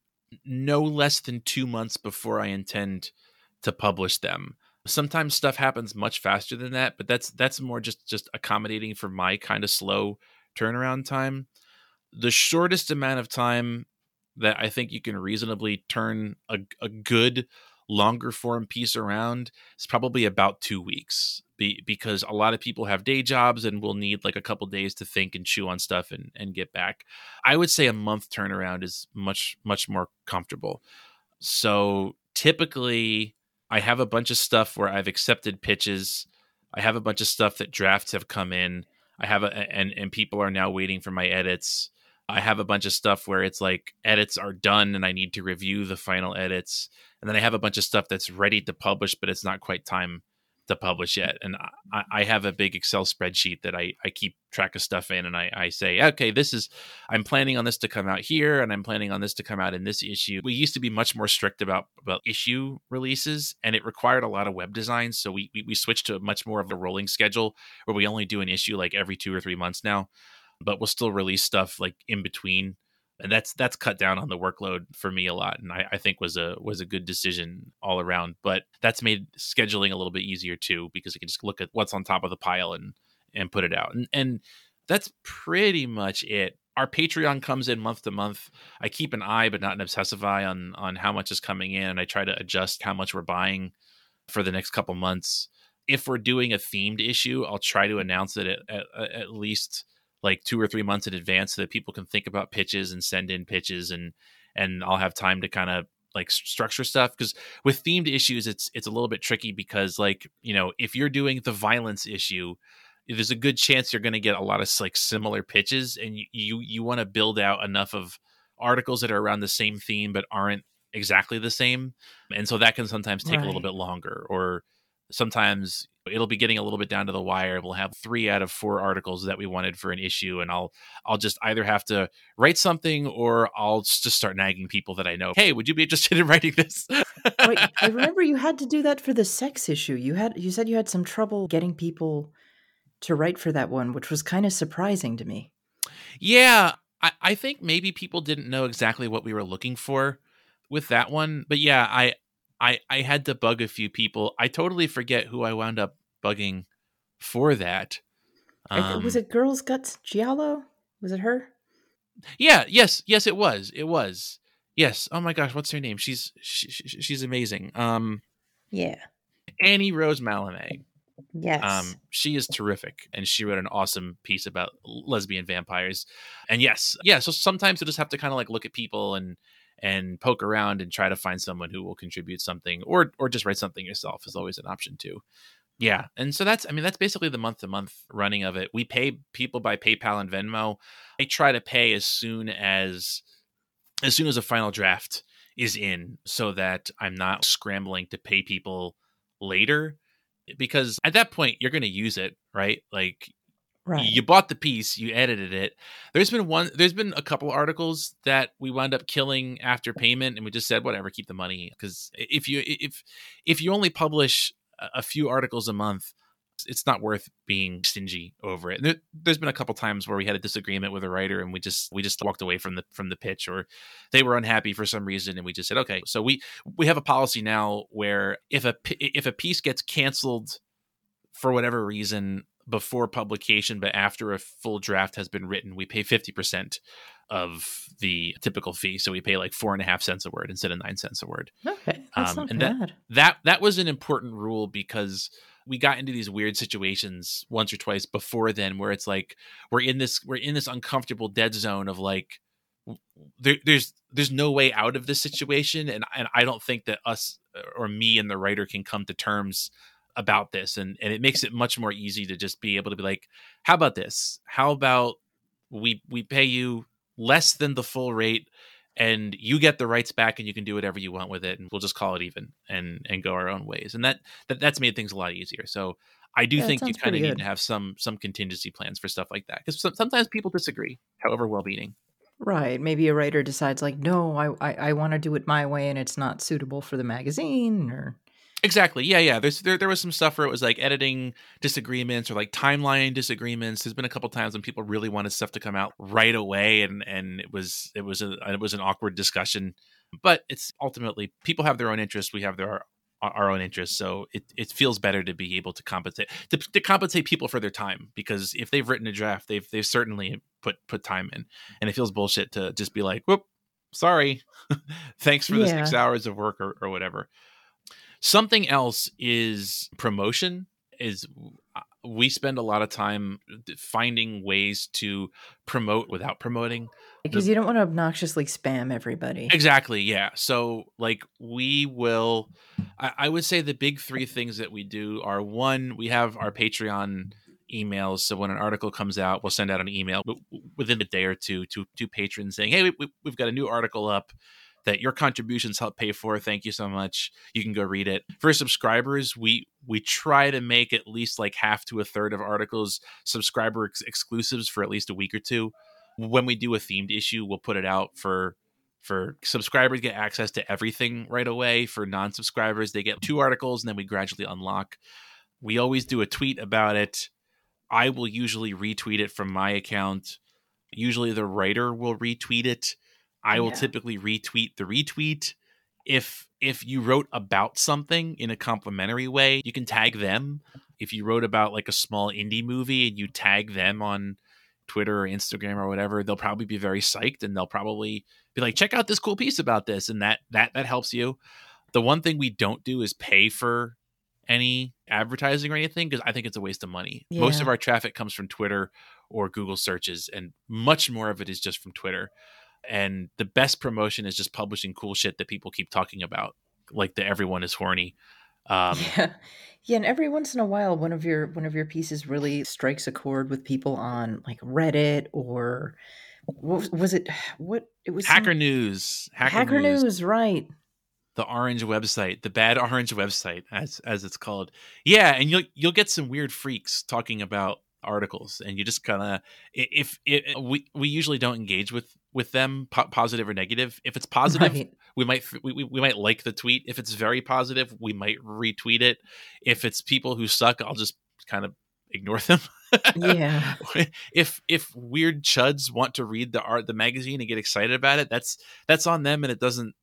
no less than two months before I intend to publish them. Sometimes stuff happens much faster than that, but that's that's more just just accommodating for my kind of slow turnaround time. The shortest amount of time that I think you can reasonably turn a, a good longer form piece around is probably about two weeks be, because a lot of people have day jobs and will need like a couple days to think and chew on stuff and, and get back. I would say a month turnaround is much, much more comfortable. So typically, I have a bunch of stuff where I've accepted pitches. I have a bunch of stuff that drafts have come in. I have a and and people are now waiting for my edits. I have a bunch of stuff where it's like edits are done and I need to review the final edits. And then I have a bunch of stuff that's ready to publish, but it's not quite time to publish yet. And I, I have a big Excel spreadsheet that I, I keep track of stuff in and I, I say, okay, this is, I'm planning on this to come out here and I'm planning on this to come out in this issue. We used to be much more strict about, about issue releases and it required a lot of web design. So we, we, we switched to much more of a rolling schedule where we only do an issue like every two or three months now but we'll still release stuff like in between and that's that's cut down on the workload for me a lot and I, I, think was a was a good decision all around but that's made scheduling a little bit easier too because you can just look at what's on top of the pile and and put it out and and that's pretty much it. Our patreon comes in month to month. I keep an eye but not an obsessive eye on on how much is coming in and i try to adjust how much we're buying for the next couple months. If we're doing a themed issue i'll try to announce it at, at, at least like two or three months in advance so that people can think about pitches and send in pitches and and I'll have time to kind of like structure stuff because with themed issues it's it's a little bit tricky because like you know if you're doing the violence issue there's a good chance you're going to get a lot of like similar pitches and you you, you want to build out enough of articles that are around the same theme but aren't exactly the same and so that can sometimes take right. a little bit longer or sometimes it'll be getting a little bit down to the wire we'll have three out of four articles that we wanted for an issue and i'll i'll just either have to write something or i'll just start nagging people that i know hey would you be interested in writing this Wait, I remember you had to do that for the sex issue. You had you said you had some trouble getting people to write for that one, which was kind of surprising to me. yeah I, I think maybe people didn't know exactly what we were looking for with that one but yeah i i i had to bug a few people i totally forget who i wound up bugging for that th- was Um, it Girls Guts Giallo? Was it her? Yeah, yes, yes, it was. It was. Yes. Oh my gosh, what's her name? She's she, she- she's amazing. Um, Yeah. Annie Rose Malame. Yes. Um, she is terrific, and she wrote an awesome piece about lesbian vampires. And yes, yeah. So sometimes you just have to kind of like look at people and and poke around and try to find someone who will contribute something, or or just write something yourself is always an option too. Yeah, and so that's I mean that's basically the month to month running of it. We pay people by PayPal and Venmo. I try to pay as soon as as soon as a final draft is in so that I'm not scrambling to pay people later because at that point you're going to use it, right? Like right. you bought the piece, you edited it. There's been one there's been a couple articles that we wound up killing after payment and we just said whatever, keep the money because if you if if you only publish a few articles a month, it's not worth being stingy over it. There, there's been a couple times where we had a disagreement with a writer and we just we just walked away from the from the pitch or they were unhappy for some reason and we just said okay. So we we have a policy now where if a if a piece gets canceled for whatever reason before publication but after a full draft has been written we pay 50% of the typical fee so we pay like four and a half cents a word instead of nine cents a word Okay. That's um, not and that- bad. that that was an important rule because we got into these weird situations once or twice before then where it's like we're in this we're in this uncomfortable dead zone of like there, there's there's no way out of this situation and and I don't think that us uh, or me and the writer can come to terms about this and and it makes it much more easy to just be able to be like how about this? How about we we pay you less than the full rate and you get the rights back and you can do whatever you want with it and we'll just call it even and and go our own ways. And that, that that's made things a lot easier. So i do Yeah, think you kind of need to have some some contingency plans for stuff like that because sometimes people disagree however well-meaning Right. Maybe a writer decides like, no, I I, I want to do it my way and it's not suitable for the magazine or Exactly. Yeah, yeah. There's there there was some stuff where it was like editing disagreements or like timeline disagreements. There's been a couple times when people really wanted stuff to come out right away, and and it was it was a it was an awkward discussion. But it's ultimately people have their own interests. We have their our own interests. So it, it feels better to be able to compensate to, to compensate people for their time because if they've written a draft, they've they've certainly put put time in, and it feels bullshit to just be like, whoop, sorry, thanks for the Yeah. six hours of work or, or whatever. Something else is promotion. Is uh, we spend a lot of time finding ways to promote without promoting. because you don't want to obnoxiously spam everybody. Exactly. Yeah. So, like, we will, I, I would say the big three things that we do are one, we have our Patreon emails. So, when an article comes out, we'll send out an email within a day or two to, to patrons saying, Hey, we, we, we've got a new article up that your contributions help pay for. Thank you so much. You can go read it. For subscribers, we, we try to make at least like half to a third of articles subscriber ex- exclusives for at least a week or two. When we do a themed issue, we'll put it out for for subscribers get access to everything right away for non-subscribers they get two articles and then we gradually unlock we always do a tweet about it i will usually retweet it from my account usually the writer will retweet it i will Yeah. typically retweet the retweet if if you wrote about something in a complimentary way you can tag them if you wrote about like a small indie movie and you tag them on Twitter or Instagram or whatever, they'll probably be very psyched and they'll probably be like, check out this cool piece about this. And that that that helps you. The one thing we don't do is pay for any advertising or anything because I think it's a waste of money. Most of our traffic comes from Twitter or Google searches, and much more of it is just from Twitter. And the best promotion is just publishing cool shit that people keep talking about, like the everyone is horny. Um, yeah. Yeah, and every once in a while one of your one of your pieces really strikes a chord with people on like Reddit or what was, it what it was some- Hacker News. Hacker, Hacker News. News, right. the orange website, the bad orange website, as as it's called. Yeah, and you'll you'll get some weird freaks talking about articles, and you just kind of if it we we usually don't engage with with them po- positive or negative. If it's positive, right. we might we, we might like the tweet. If it's very positive, we might retweet it. If it's people who suck, I'll just kind of ignore them. yeah. if if weird chuds want to read the art the magazine and get excited about it, that's that's on them and it doesn't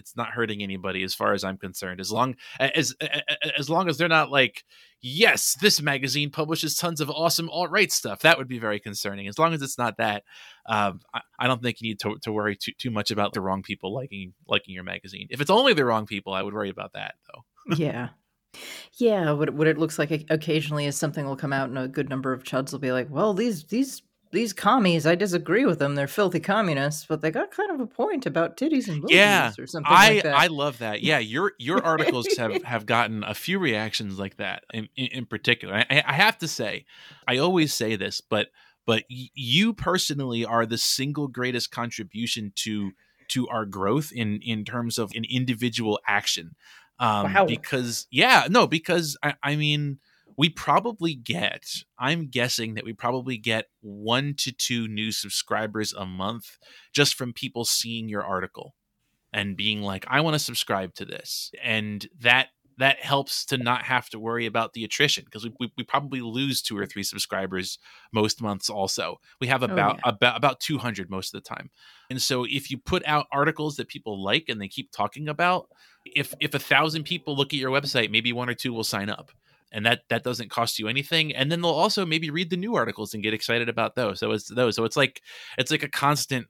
it's not hurting anybody as far as I'm concerned. As long as as long as they're not like, yes, this magazine publishes tons of awesome alt right stuff. That would be very concerning. As long as it's not that, um, I, I, don't think you need to, to worry too too much about the wrong people liking liking your magazine. If it's only the wrong people, I would worry about that though. yeah. Yeah, what what it looks like occasionally is something will come out, and a good number of chuds will be like, "Well, these these these commies, I disagree with them. They're filthy communists, but they got kind of a point about titties and boobies yeah, or something I, like that. I love that. Yeah, your your articles have, have gotten a few reactions like that in, in, in particular. I, I, have to say, I always say this, but but you personally are the single greatest contribution to to our growth in in terms of an individual action. Um, wow. Because yeah, no, because I, I mean we probably get i'm guessing that we probably get one to two new subscribers a month just from people seeing your article and being like i want to subscribe to this. And that that helps to not have to worry about the attrition because we, we, we, probably lose two or three subscribers most months also. We have oh, about oh, yeah. about about 200 most of the time. And so if you put out articles that people like and they keep talking about if if a thousand people look at your website maybe one or two will sign up and that that doesn't cost you anything and then they'll also maybe read the new articles and get excited about those so it's those so it's like it's like a constant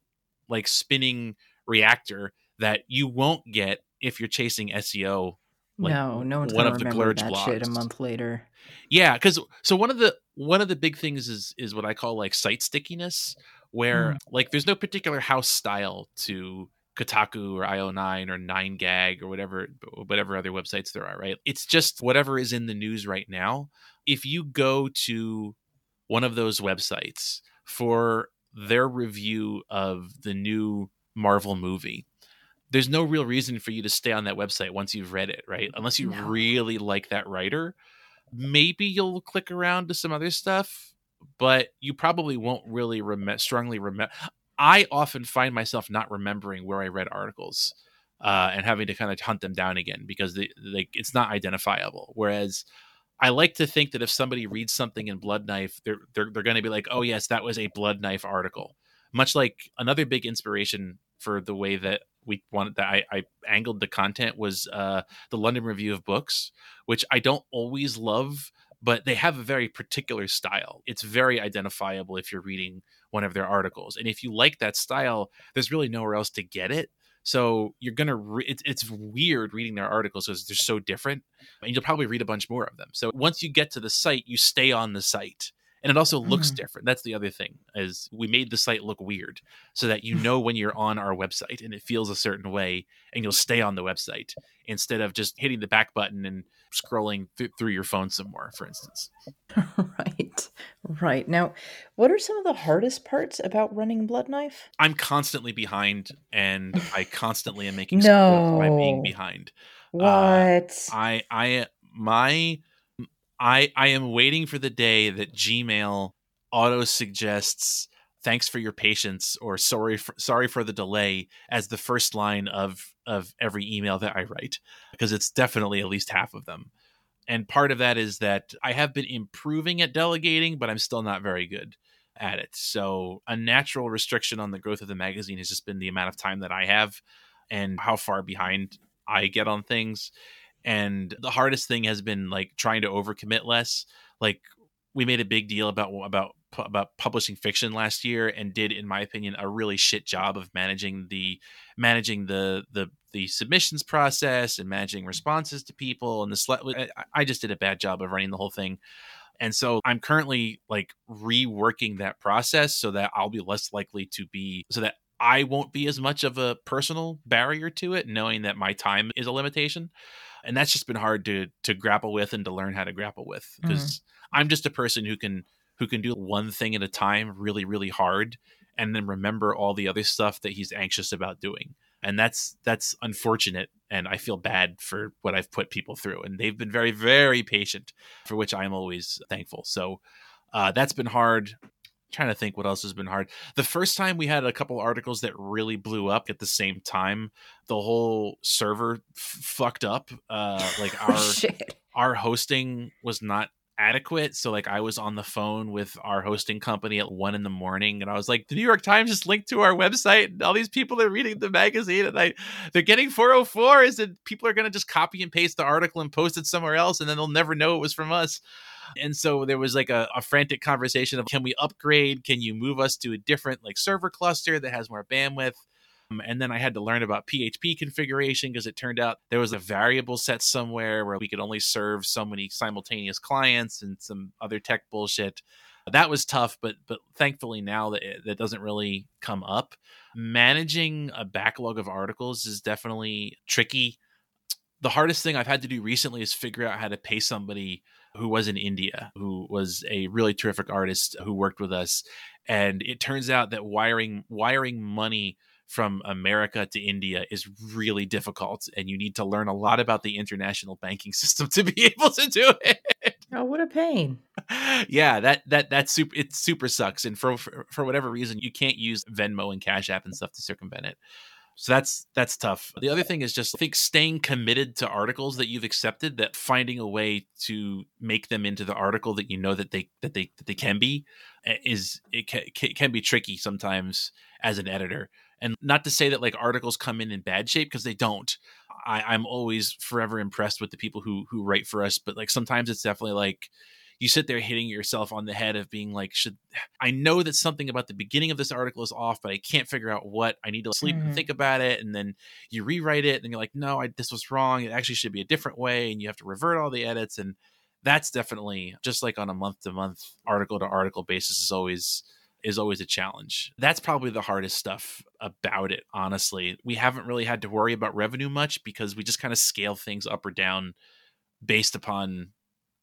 like spinning reactor that you won't get if you're chasing SEO like no, no one's one of the remember that blogs. shit a month later. Yeah, because so one of the one of the big things is is what I call like site stickiness, where mm. like there's no particular house style to Kotaku or IO9 or 9gag or whatever whatever other websites there are, right? It's just whatever is in the news right now. If you go to one of those websites for their review of the new Marvel movie, there's no real reason for you to stay on that website once you've read it, right? Unless you no. really like that writer. Maybe you'll click around to some other stuff, but you probably won't really rem- strongly remember. I often find myself not remembering where I read articles uh, and having to kind of hunt them down again because they, they, it's not identifiable. Whereas I like to think that if somebody reads something in Blood Knife, they're they're, they're going to be like, oh yes, that was a Blood Knife article. Much like another big inspiration for the way that we wanted that I, I angled the content was uh, the London Review of Books, which I don't always love, but they have a very particular style. It's very identifiable if you're reading one of their articles. And if you like that style, there's really nowhere else to get it. So you're gonna re- it's, it's weird reading their articles because they're so different, and you'll probably read a bunch more of them. So once you get to the site, you stay on the site, and it also looks mm. different. That's the other thing is we made the site look weird so that you know when you're on our website and it feels a certain way, and you'll stay on the website instead of just hitting the back button and scrolling th- through your phone some more, for instance. right. Right. Now, what are some of the hardest parts about running Blood Knife? I'm constantly behind and I constantly am making no. by being behind. Uh, what? Uh, I I my I I am waiting for the day that Gmail auto suggests thanks for your patience or sorry for, sorry for the delay as the first line of of every email that I write because it's definitely at least half of them. And part of that is that I have been improving at delegating, but I'm still not very good at it. So a natural restriction on the growth of the magazine has just been the amount of time that I have and how far behind I get on things. And the hardest thing has been like trying to overcommit less. Like we made a big deal about about about publishing fiction last year and did in my opinion a really shit job of managing the managing the the the submissions process and managing responses to people and the I just did a bad job of running the whole thing and so i'm currently like reworking that process so that i'll be less likely to be so that i won't be as much of a personal barrier to it knowing that my time is a limitation and that's just been hard to to grapple with and to learn how to grapple with because mm-hmm. i'm just a person who can who can do one thing at a time really really hard and then remember all the other stuff that he's anxious about doing. And that's that's unfortunate and i feel bad for what i've put people through. And they've been very very patient for which i'm always thankful. So uh, that's been hard. Trying to think what else has been hard. The first time we had a couple articles that really blew up at the same time, the whole server f- fucked up. Uh, like our our hosting was not adequate. So like I was on the phone with our hosting company at one in the morning and I was like, the New York Times just linked to our website and all these people are reading the magazine and I they're getting 404 is that people are gonna just copy and paste the article and post it somewhere else and then they'll never know it was from us. And so there was like a, a, frantic conversation of can we upgrade? Can you move us to a different like server cluster that has more bandwidth? And then I had to learn about PHP configuration because it turned out there was a variable set somewhere where we could only serve so many simultaneous clients and some other tech bullshit. That was tough, but but thankfully now that it, that doesn't really come up. Managing a backlog of articles is definitely tricky. The hardest thing I've had to do recently is figure out how to pay somebody who was in India, who was a really terrific artist who worked with us. And it turns out that wiring wiring money from America to India is really difficult, and you need to learn a lot about the international banking system to be able to do it. Oh, what a pain! yeah, that that that super it super sucks, and for, for for whatever reason, you can't use Venmo and Cash App and stuff to circumvent it. So that's that's tough. The other thing is just I think staying committed to articles that you've accepted, that finding a way to make them into the article that you know that they that they that they can be eh, is it can, can be tricky sometimes as an editor. And not to say that like articles come in in bad shape because they don't. I, I'm always forever impressed with the people who who write for us, but like sometimes it's definitely like you sit there hitting yourself on the head of being like, should I know that something about the beginning of this article is off, but I can't figure out what I need to sleep mm-hmm. and think about it. And then you rewrite it and you're like, no, I, this was wrong. It actually should be a different way. And you have to revert all the edits. And that's definitely just like on a month to month article to article basis is always is always a challenge. That's probably the hardest stuff about it, honestly. We haven't really had to worry about revenue much because we just kind of scale things up or down based upon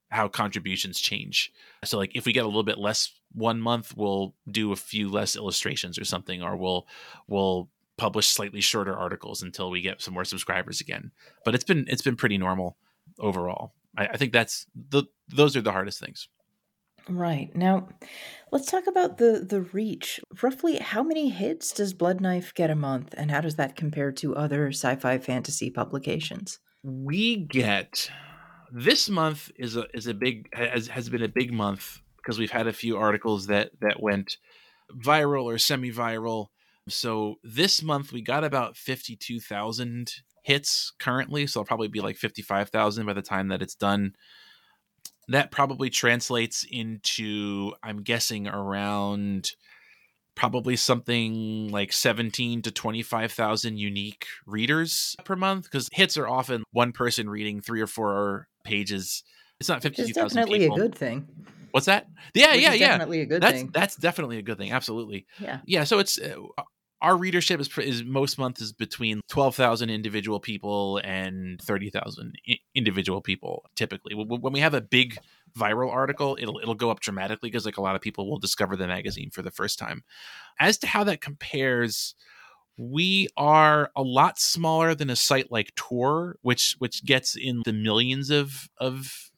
how contributions change. So like if we get a little bit less one month, we'll do a few less illustrations or something, or we'll we'll publish slightly shorter articles until we get some more subscribers again. But it's been it's been pretty normal overall. I, think that's the those are the hardest things. Right. Now, let's talk about the the reach. Roughly how many hits does Blood Knife get a month and how does that compare to other sci-fi fantasy publications? We get this month is a is a big has has been a big month because we've had a few articles that that went viral or semi-viral. So this month we got about fifty two thousand hits currently. So it'll probably be like fifty five thousand by the time that it's done. That probably translates into I'm guessing around probably something like 17 to 25,000 unique readers per month because hits are often one person reading three or four pages. It's not 52,000 It's definitely people. a good thing. What's that? Yeah, Which yeah, yeah. Definitely a good that's, thing. That's definitely a good thing. Absolutely. Yeah. Yeah. So it's uh, our readership is, is most months is between 12,000 individual people and 30,000 individual people typically. When we have a big viral article, it'll it'll go up dramatically because like a lot of people will discover the magazine for the first time. As to how that compares we are a lot smaller than a site like Tor, which which gets in the millions of of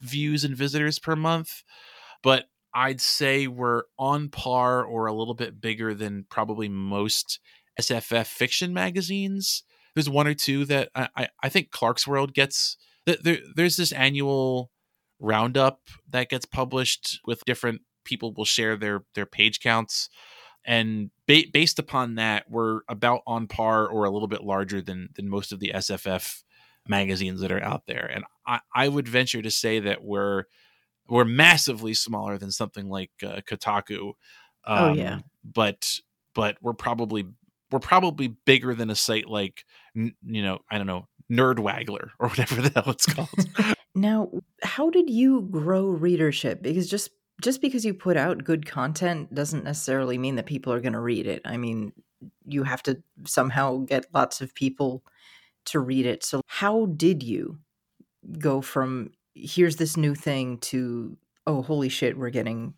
views and visitors per month. But I'd say we're on par or a little bit bigger than probably most SFF fiction magazines. There's one or two that I, I, I think Clarkesworld gets. There, there's this annual roundup that gets published with different people will share their their page counts. And ba- based upon that we're about on par or a little bit larger than than most of the sff magazines that are out there. And i, I would venture to say that we're we're massively smaller than something like uh, kotaku. Um, oh yeah. But but we're probably we're probably bigger than a site like you know i don't know nerdwaggler or whatever the hell it's called now how did you grow readership because just just because you put out good content doesn't necessarily mean that people are going to read it. I mean, you have to somehow get lots of people to read it. So, how did you go from here's this new thing to oh, holy shit, we're getting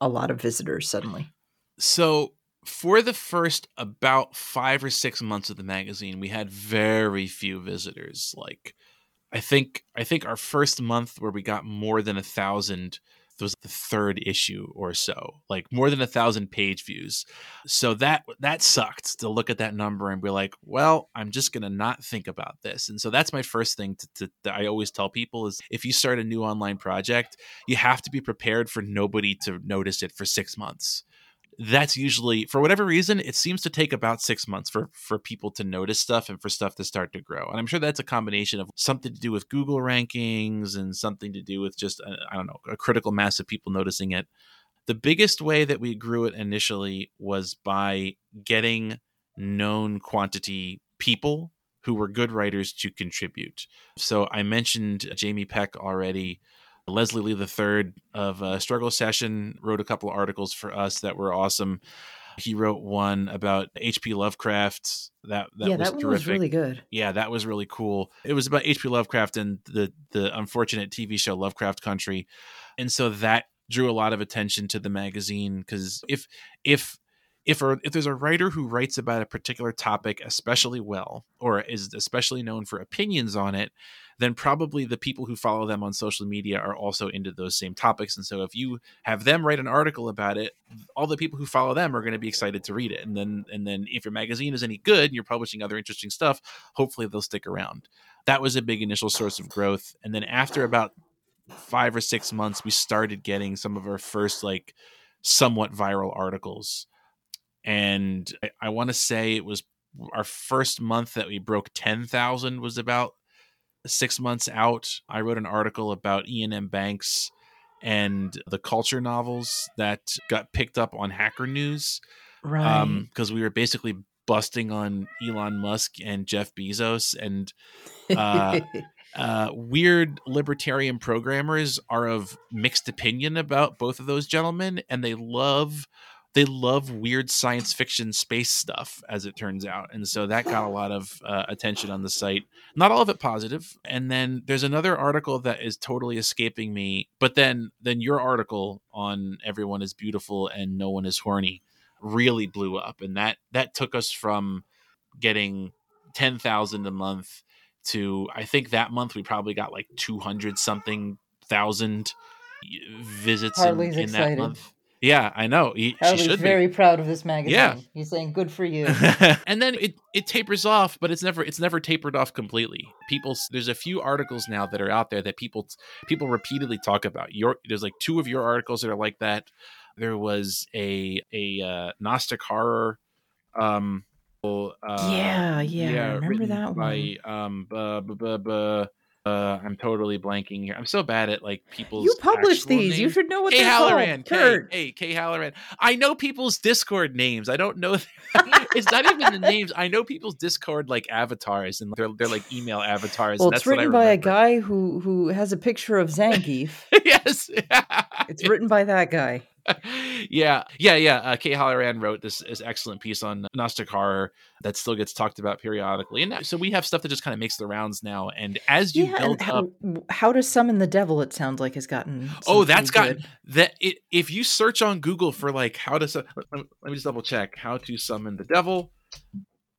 a lot of visitors suddenly? So, for the first about five or six months of the magazine, we had very few visitors. Like, I think I think our first month where we got more than a thousand was the third issue or so, like more than a thousand page views. So that that sucked to look at that number and be like, well, I'm just gonna not think about this. And so that's my first thing to, to, that I always tell people is if you start a new online project, you have to be prepared for nobody to notice it for six months that's usually for whatever reason it seems to take about six months for for people to notice stuff and for stuff to start to grow. And i'm sure that's a combination of something to do with google rankings and something to do with just uh, i don't know a critical mass of people noticing it. The biggest way that we grew it initially was by getting known quantity people who were good writers to contribute. So i mentioned jamie peck already Leslie Lee III of uh, Struggle Session wrote a couple of articles for us that were awesome. He wrote one about H.P. Lovecraft. That, that yeah, was that one terrific. was really good. Yeah, that was really cool. It was about H.P. Lovecraft and the the unfortunate TV show Lovecraft Country, and so that drew a lot of attention to the magazine because if if if a, if there's a writer who writes about a particular topic especially well or is especially known for opinions on it then probably the people who follow them on social media are also into those same topics. And so if you have them write an article about it, all the people who follow them are going to be excited to read it. And then and then if your magazine is any good and you're publishing other interesting stuff, hopefully they'll stick around. That was a big initial source of growth. And then after about five or six months, we started getting some of our first like somewhat viral articles. And I, I want to say it was our first month that we broke 10,000 was about six months out, I wrote an article about Iain M. Banks and the culture novels that got picked up on Hacker News. Right. Because um, we were basically busting on Elon Musk and Jeff Bezos and uh, uh, weird libertarian programmers are of mixed opinion about both of those gentlemen, and they love they love weird science fiction space stuff, as it turns out. And so that got a lot of uh, attention on the site. Not all of it positive. And then there's another article that is totally escaping me. But then, then your article on everyone is beautiful and no one is horny really blew up, and that that took us from getting ten thousand a month to I think that month we probably got like two hundred something thousand visits in, in that month yeah, I know. He, Harley's she should very be. proud of this magazine. Yeah. He's saying good for you. and then it, it tapers off, but it's never it's never tapered off completely. People there's a few articles now that are out there that people people repeatedly talk about. Your there's like two of your articles that are like that. There was a a uh, Gnostic horror um uh, yeah, yeah, yeah, remember that by, one? Um, buh, buh, buh, uh, I'm totally blanking here. I'm so bad at like people's. You publish these. Names. You should know what Kay they're Halloran. called. Kurt. Hey, Kay Halloran. I know people's Discord names. I don't know. it's not even the names. I know people's Discord like avatars and they're they're like email avatars. Well, it's written by a guy who who has a picture of Zangief. yes, it's written by that guy. Yeah, yeah, yeah. Uh, Kay Halloran wrote this, this excellent piece on Gnostic horror that still gets talked about periodically, and so we have stuff that just kind of makes the rounds now. And as you yeah, build how, up, how to summon the devil, it sounds like has gotten. oh, that's gotten good. that. It, if you search on Google for like how to, su- let, me, let me just double check how to summon the devil.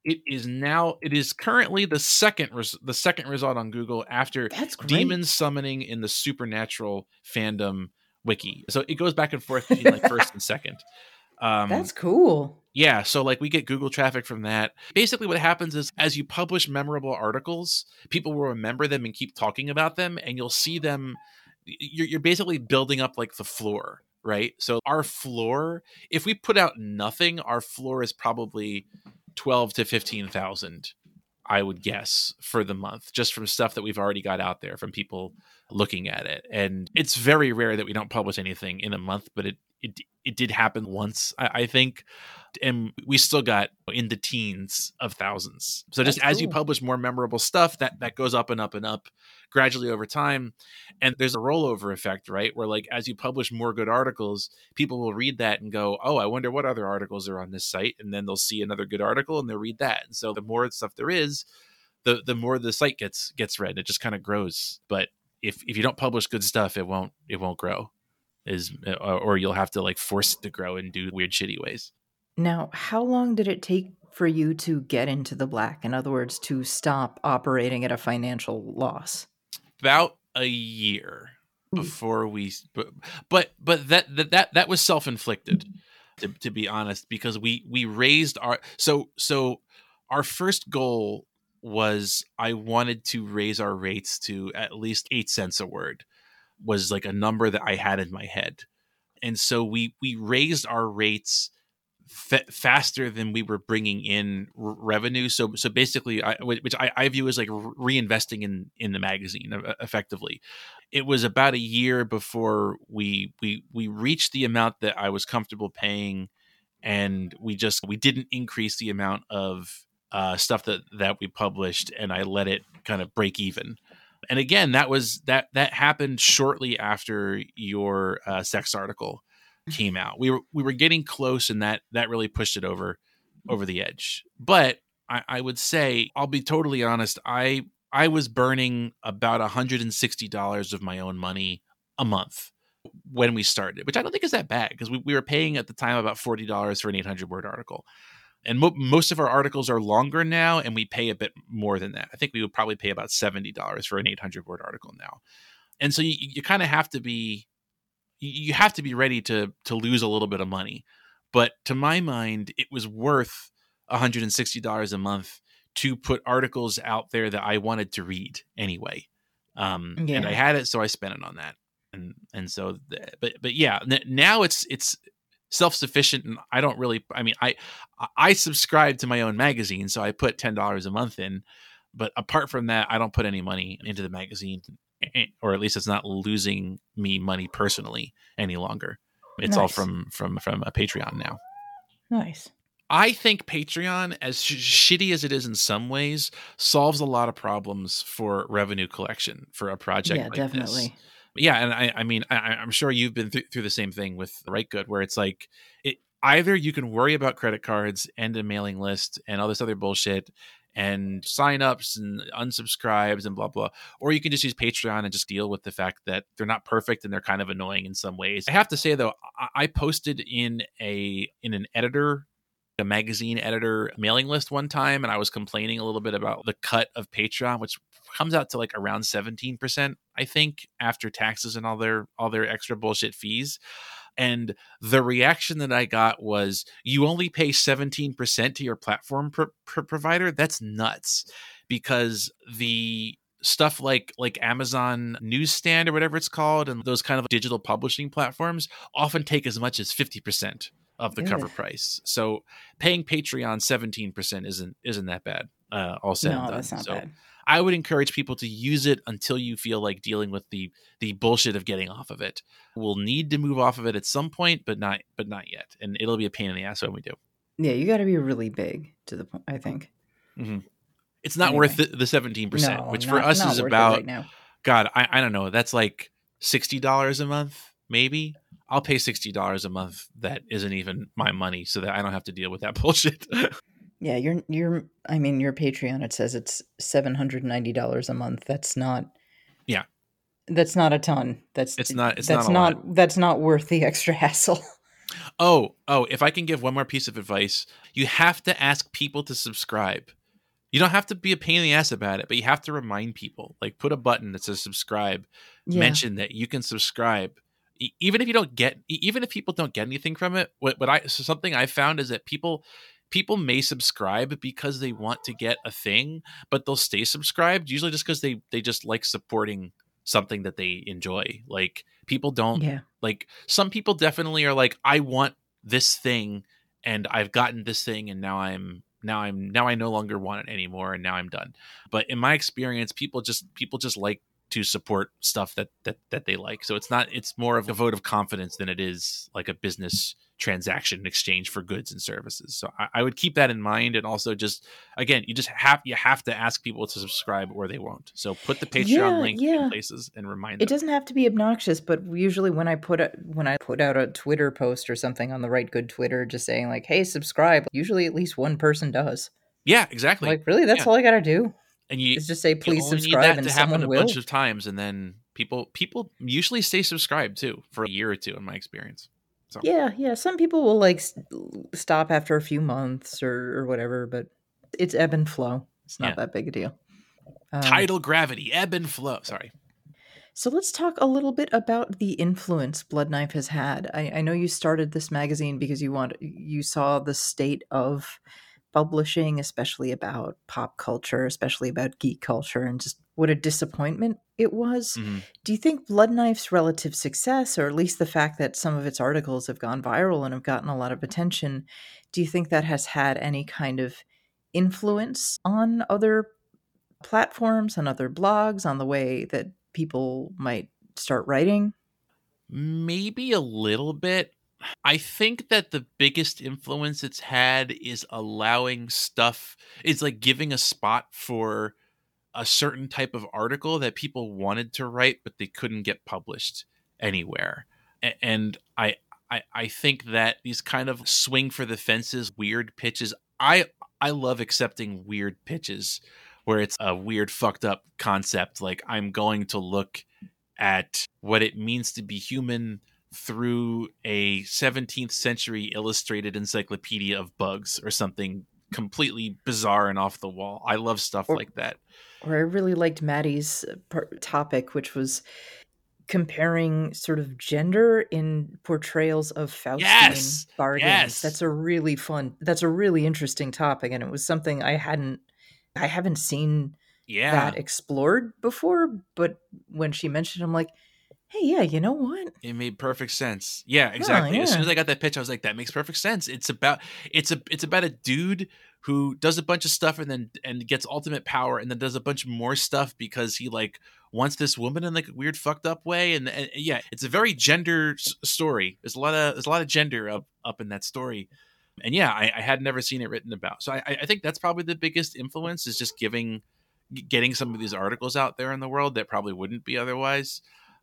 It is now. It is currently the second res, the second result on Google after demon summoning in the supernatural fandom wiki. So it goes back and forth between like first and second. Um, That's cool. yeah, so like we get Google traffic from that. Basically, what happens is as you publish memorable articles, people will remember them and keep talking about them, and you'll see them. You're, you're basically building up like the floor, right? So our floor, if we put out nothing, our floor is probably twelve to fifteen thousand. I would guess for the month, just from stuff that we've already got out there from people looking at it. And it's very rare that we don't publish anything in a month, but it it it did happen once, I, I think, and we still got in the teens of thousands. So just That's as you publish more memorable stuff, that that goes up and up and up gradually over time. And there's a rollover effect, right? Where like as you publish more good articles, people will read that and go, "Oh, I wonder what other articles are on this site," and then they'll see another good article and they'll read that. And so the more stuff there is, the the more the site gets gets read. It just kind of grows. But if if you don't publish good stuff, it won't it won't grow. Is or, or you'll have to like force it to grow and do weird shitty ways. Now, how long did it take for you to get into the black? In other words, to stop operating at a financial loss? About a year mm. before we but but, but that, that that that was self-inflicted to, to be honest because we we raised our so so our first goal was I wanted to raise our rates to at least 8 cents a word was like a number that I had in my head. And so we we raised our rates f- faster than we were bringing in r- revenue. So so basically, I, which I, I view as like reinvesting in in the magazine effectively. It was about a year before we we we reached the amount that I was comfortable paying, and we just we didn't increase the amount of uh, stuff that that we published, and I let it kind of break even and again that was that that happened shortly after your uh, sex article came out. We were we were getting close, and that that really pushed it over over the edge. But I, I would say, I'll be totally honest. I I was burning about $160 of my own money a month when we started, which I don't think is that bad because we, we were paying at the time about $40 for an 800 word article. And mo- most of our articles are longer now, and we pay a bit more than that. I think we would probably pay about $70 for an 800 word article now. And so you, you kind of have to be you have to be ready to to lose a little bit of money. But to my mind, it was worth $160 a month to put articles out there that I wanted to read anyway. Um, yeah. and I had it, so I spent it on that. And and so, but but yeah, now it's it's self sufficient, and I don't really. I mean, I I subscribe to my own magazine, so I put ten dollars a month in. But apart from that, I don't put any money into the magazine eh, eh, or at least it's not losing me money personally any longer. It's nice. all from from from a Patreon now. Nice. I think Patreon, as sh- shitty as it is in some ways, solves a lot of problems for revenue collection for a project. Yeah, like definitely. This. Yeah, and I, I mean, I, am sure you've been th- through the same thing with Rite Gud, where it's like, it, either you can worry about credit cards and a mailing list and all this other bullshit, and signups and unsubscribes and blah blah or you can just use patreon and just deal with the fact that they're not perfect and they're kind of annoying in some ways. I have to say though i posted in a in an editor a magazine editor mailing list one time and i was complaining a little bit about the cut of patreon which comes out to like around 17% i think after taxes and all their all their extra bullshit fees and the reaction that I got was, you only pay 17% to your platform pr- pr- provider? That's nuts. Because the stuff like like Amazon Newsstand or whatever it's called and those kind of digital publishing platforms often take as much as 50% of the cover price. So paying Patreon 17% isn't isn't that bad. Uh, all said no, and done. That's not so bad. I would encourage people to use it until you feel like dealing with the the bullshit of getting off of it. We'll need to move off of it at some point, but not but not yet, and it'll be a pain in the ass when we do. Yeah, you got to be really big to the point. I think. Mm-hmm. It's not anyway. worth the seventeen percent, which not, for us is about. Right God, I, I don't know. That's like sixty dollars a month, maybe. I'll pay sixty dollars a month. That isn't even my money, so that I don't have to deal with that bullshit. Yeah, your your I mean your Patreon it says it's seven hundred ninety dollars a month. That's not Yeah. That's not a ton. That's it's not it's that's not, not that's not worth the extra hassle. Oh, oh, if I can give one more piece of advice, you have to ask people to subscribe. You don't have to be a pain in the ass about it, but you have to remind people. Like put a button that says subscribe, yeah. mention that you can subscribe. Even if you don't get even if people don't get anything from it, what what I so something I found is that people people may subscribe because they want to get a thing, but they'll stay subscribed usually just because they they just like supporting something that they enjoy. Like people don't yeah. like some people definitely are like I want this thing and I've gotten this thing and now I'm now I'm now I no longer want it anymore and now I'm done. But in my experience people just people just like to support stuff that that that they like. So it's not it's more of a vote of confidence than it is like a business transaction in exchange for goods and services. So I, I, would keep that in mind, and also just again, you just have you have to ask people to subscribe or they won't. So put the Patreon yeah, link yeah. in places and remind. Them. It doesn't have to be obnoxious, but usually when I put a, when I put out a Twitter post or something on the Rite Gud Twitter, just saying like, "Hey, subscribe," usually at least one person does. Yeah, exactly. Like really, that's yeah. all I got to do. And you just say, "Please subscribe," and to someone happen a will. bunch of times, and then people people usually stay subscribed too for a year or two, in my experience. So Yeah, yeah. Some people will like stop after a few months or, or whatever, but it's ebb and flow. It's not Yeah. that big a deal. Um, tidal gravity, ebb and flow. Sorry. So let's talk a little bit about the influence Blood Knife has had. I, I know you started this magazine because you want you saw the state of publishing, especially about pop culture, especially about geek culture, and just what a disappointment it was. Mhm. Do you think Blood Knife's relative success, or at least the fact that some of its articles have gone viral and have gotten a lot of attention, do you think that has had any kind of influence on other platforms, on other blogs, on the way that people might start writing? Maybe a little bit. I think that the biggest influence it's had is allowing stuff, is like giving a spot for a certain type of article that people wanted to write, but they couldn't get published anywhere. And I, I, I think that these kind of swing for the fences, weird pitches. I, I love accepting weird pitches where it's a weird, fucked up concept. Like I'm going to look at what it means to be human through a 17th century illustrated encyclopedia of bugs or something completely bizarre and off the wall. I love stuff Or- like that. Or I really liked Maddie's uh, topic, which was comparing sort of gender in portrayals of Faustian Yes! bargains. Yes! That's a really fun. That's a really interesting topic, and it was something I hadn't, I haven't seen Yeah. that explored before. But when she mentioned, it, I'm like, hey, yeah, you know what? it made perfect sense. Yeah, exactly. As soon as I got that pitch, I was like, that makes perfect sense. It's about it's a it's about a dude who does a bunch of stuff and then and gets ultimate power and then does a bunch more stuff because he like wants this woman in like a weird fucked up way and, and yeah, it's a very gender s- story. There's a lot of there's a lot of gender up up in that story. And yeah, I, I had never seen it written about. So I, I think that's probably the biggest influence is just giving getting some of these articles out there in the world that probably wouldn't be otherwise.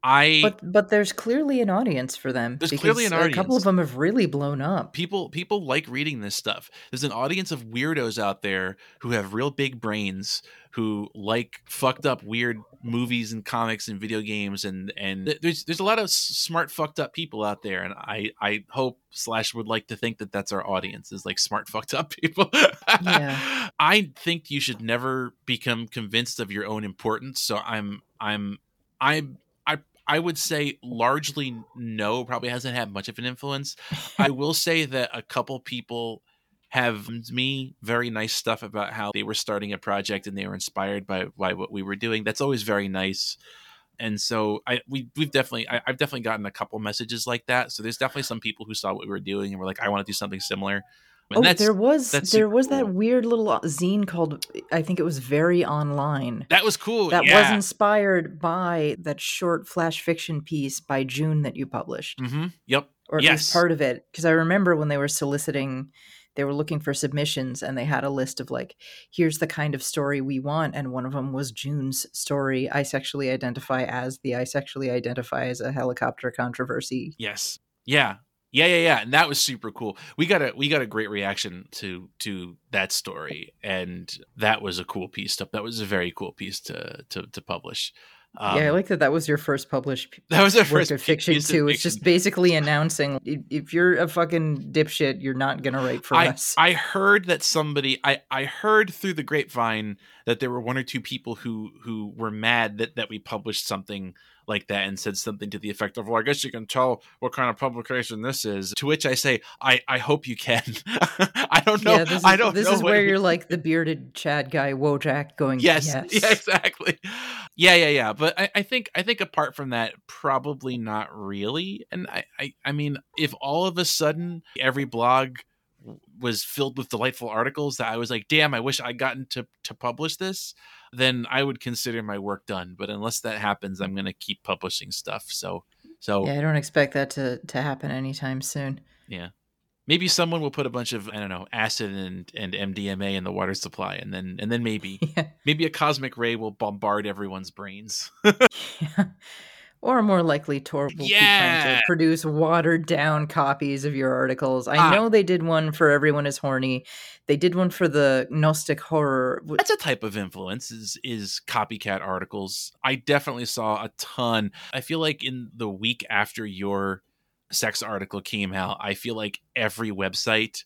I But but there's clearly an audience for them. There's clearly an audience. A couple of them have really blown up. people people like reading this stuff there's an audience of weirdos out there who have real big brains who like fucked up weird movies and comics and video games and and there's there's a lot of smart fucked up people out there and i i hope slash would like to think that that's our audience is like smart fucked up people Yeah. i think you should never become convinced of your own importance so i'm i'm i'm i would say largely no probably hasn't had much of an influence I will say that a couple people have me very nice stuff about how they were starting a project and they were inspired by by what we were doing. That's always very nice. And so I we we've definitely I, I've definitely gotten a couple messages like that. So there's definitely some people who saw what we were doing and were like, I want to do something similar. And oh, there was there was that weird little uh, zine called I think it was Very Online. that was cool. That was inspired by that short flash fiction piece by June that you published, mm-hmm. Yep. or at yes. least part of it. Because I remember when they were soliciting, they were looking for submissions, and they had a list of like, here's the kind of story we want, and one of them was June's story. I sexually identify as the I sexually identify as a helicopter controversy. Yes. Yeah. Yeah, yeah, yeah. And that was super cool. We got a we got a great reaction to to that story. And that was a cool piece to that was a very cool piece to to, to publish. Um, yeah, I like that. That was your first published that was our work first of fiction piece of too. It's fiction. just basically announcing if, if you're a fucking dipshit, you're not gonna write for I, us. I heard that somebody I, I heard through the grapevine that there were one or two people who who were mad that, that we published something like that and said something to the effect of well I guess you can tell what kind of publication this is. To which I say I, I hope you can. I don't know yeah, this is, I don't this is where you're like the bearded Chad guy Wojak going yes, yes. yeah exactly. Yeah yeah yeah but I, I think i think apart from that probably not really and I, I i mean if all of a sudden every blog was filled with delightful articles that i was like damn i wish I'd gotten to to publish this then i would consider my work done but unless that happens i'm gonna keep publishing stuff so so Yeah, I don't expect that to to happen anytime soon. yeah maybe someone will put a bunch of i don't know acid and and mdma in the water supply and then and then maybe yeah. maybe a cosmic ray will bombard everyone's brains yeah. Or more likely, Tor will keep trying to produce watered down copies of your articles. I Ah. know they did one for Everyone is Horny. They did one for the Gnostic Horror. that's a type of influence is is copycat articles i definitely saw a ton i feel like in the week after your sex article came out, I feel like every website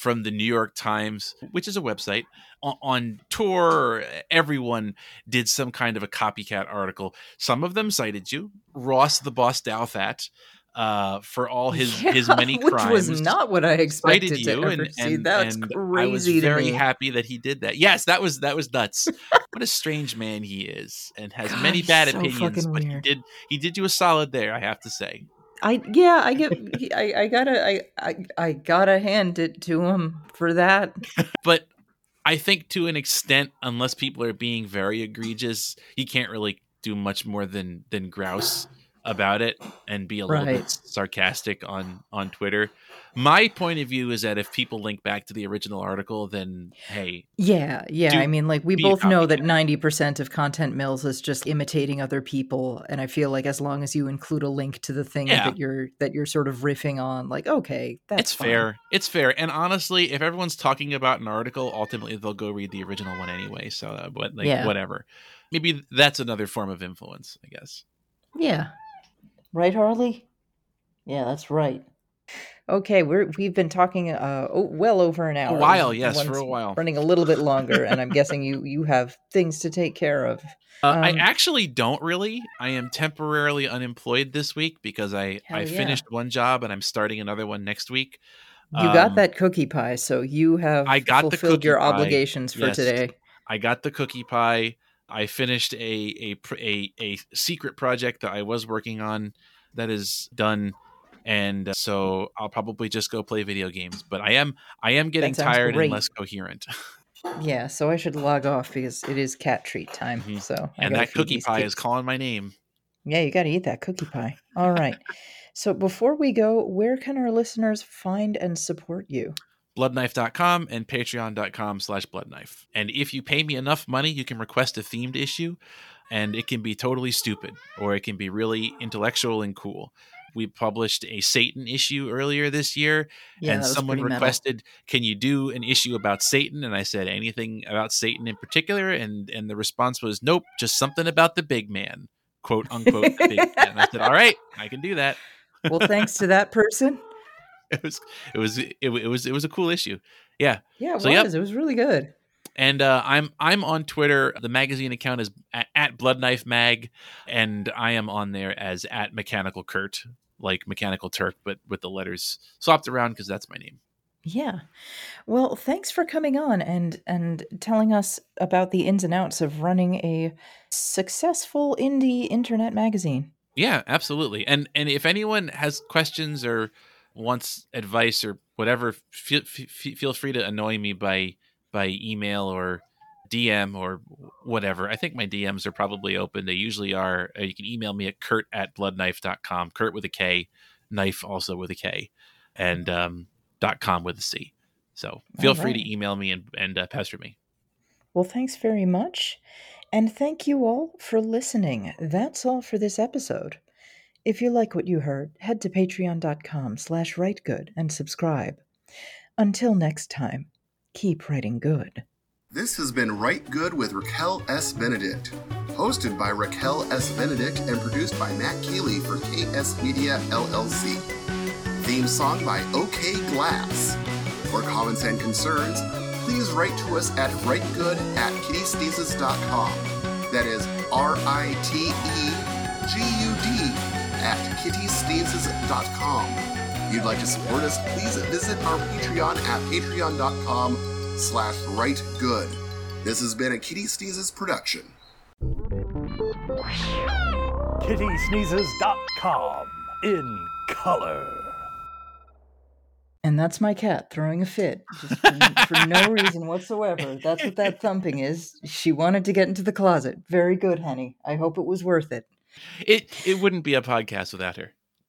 from the New York Times, which is a website, on, on Tor, everyone did some kind of a copycat article. Some of them cited you, Ross the Boss Douthat, uh, for all his Yeah, his many crimes. Which was not what I expected to you, ever and, see. and, That's and crazy I was very me. happy that he did that. Yes, that was that was nuts. what a strange man he is, and has God, many bad so opinions. But he did he did you a solid there, I have to say. I yeah, I get I, I gotta I, I I gotta hand it to him for that. But I think to an extent, unless people are being very egregious, he can't really do much more than than grouse about it and be a little bit sarcastic on on Twitter. My point of view is that if people link back to the original article, then hey, Yeah, yeah. I mean, like we both know that ninety percent of content mills is just imitating other people, and I feel like as long as you include a link to the thing Yeah. that you're that you're sort of riffing on, like okay, that's it's fine. fair. It's fair. And honestly, if everyone's talking about an article, ultimately they'll go read the original one anyway. So, uh, what, like, Yeah. whatever. Maybe that's another form of influence, I guess. Yeah. Right, Harley? Yeah, that's right. Okay, we're we've been talking uh oh, well over an hour. A while, yes, for a while. Running a little bit longer, and I'm guessing you you have things to take care of. Uh, I Um, actually don't really. I am temporarily unemployed this week because I I yeah. finished one job and I'm starting another one next week. You got Um, that cookie pie, so you have I got the fulfilled your pie, obligations for yes. today. I got the cookie pie. I finished a a a a secret project that I was working on that is done, and uh, so I'll probably just go play video games. But I am I am getting tired great. and less coherent, Yeah, so I should log off because it is cat treat time. Mhm. So I and that cookie pie kids. is calling my name. Yeah, you got to eat that cookie pie. All right. so before we go, where can our listeners find and support you? bloodknife.com and patreon.com slash bloodknife and if you pay me enough money you can request a themed issue and it can be totally stupid or it can be really intellectual and cool we published a satan issue earlier this year Yeah, and someone pretty metal. requested can you do an issue about satan and i said anything about satan in particular and and the response was nope just something about the big man quote unquote the big man i said all right i can do that well, thanks to that person. it was it was it, it was it was a cool issue yeah Yeah, it So, yep. was. It was really good. and uh, I'm I'm on Twitter. The magazine account is at, at Bloodknife Mag, and I am on there as at Mechanical Kurt, like Mechanical Turk, but with the letters swapped around because that's my name. Yeah. Well, thanks for coming on and and telling us about the ins and outs of running a successful indie internet magazine. Yeah, absolutely. And and if anyone has questions or wants advice or whatever, feel f- feel free to annoy me by by email or DM or whatever. I think my DMs are probably open. They usually are. Uh, you can email me at kurt at bloodknife.com, Kurt with a K, knife also with a K, and um, dot com with a C. So feel free to email me and, and uh, pester me. Well, thanks very much. And thank you all for listening. That's all for this episode. If you like what you heard, head to patreon.com slash ritegud and subscribe. Until next time, keep writing good. This has been Rite Gud with Raquel S. Benedict. Hosted by Raquel S. Benedict and produced by Matt Keeley for KS Media LLC. Theme song by OK Glass. For comments and concerns, please write to us at ritegud at kittysneezes.com. That is R I T E G U D at kittysneezes.com. If you'd like to support us, please visit our Patreon at patreon.com slash rite gud. This has been a Kitty Sneezes production. kittysneezes.com in color. And that's my cat throwing a fit, just for, for no reason whatsoever. That's what that thumping is. She wanted to get into the closet. Very good, honey. I hope it was worth it. It it wouldn't be a podcast without her.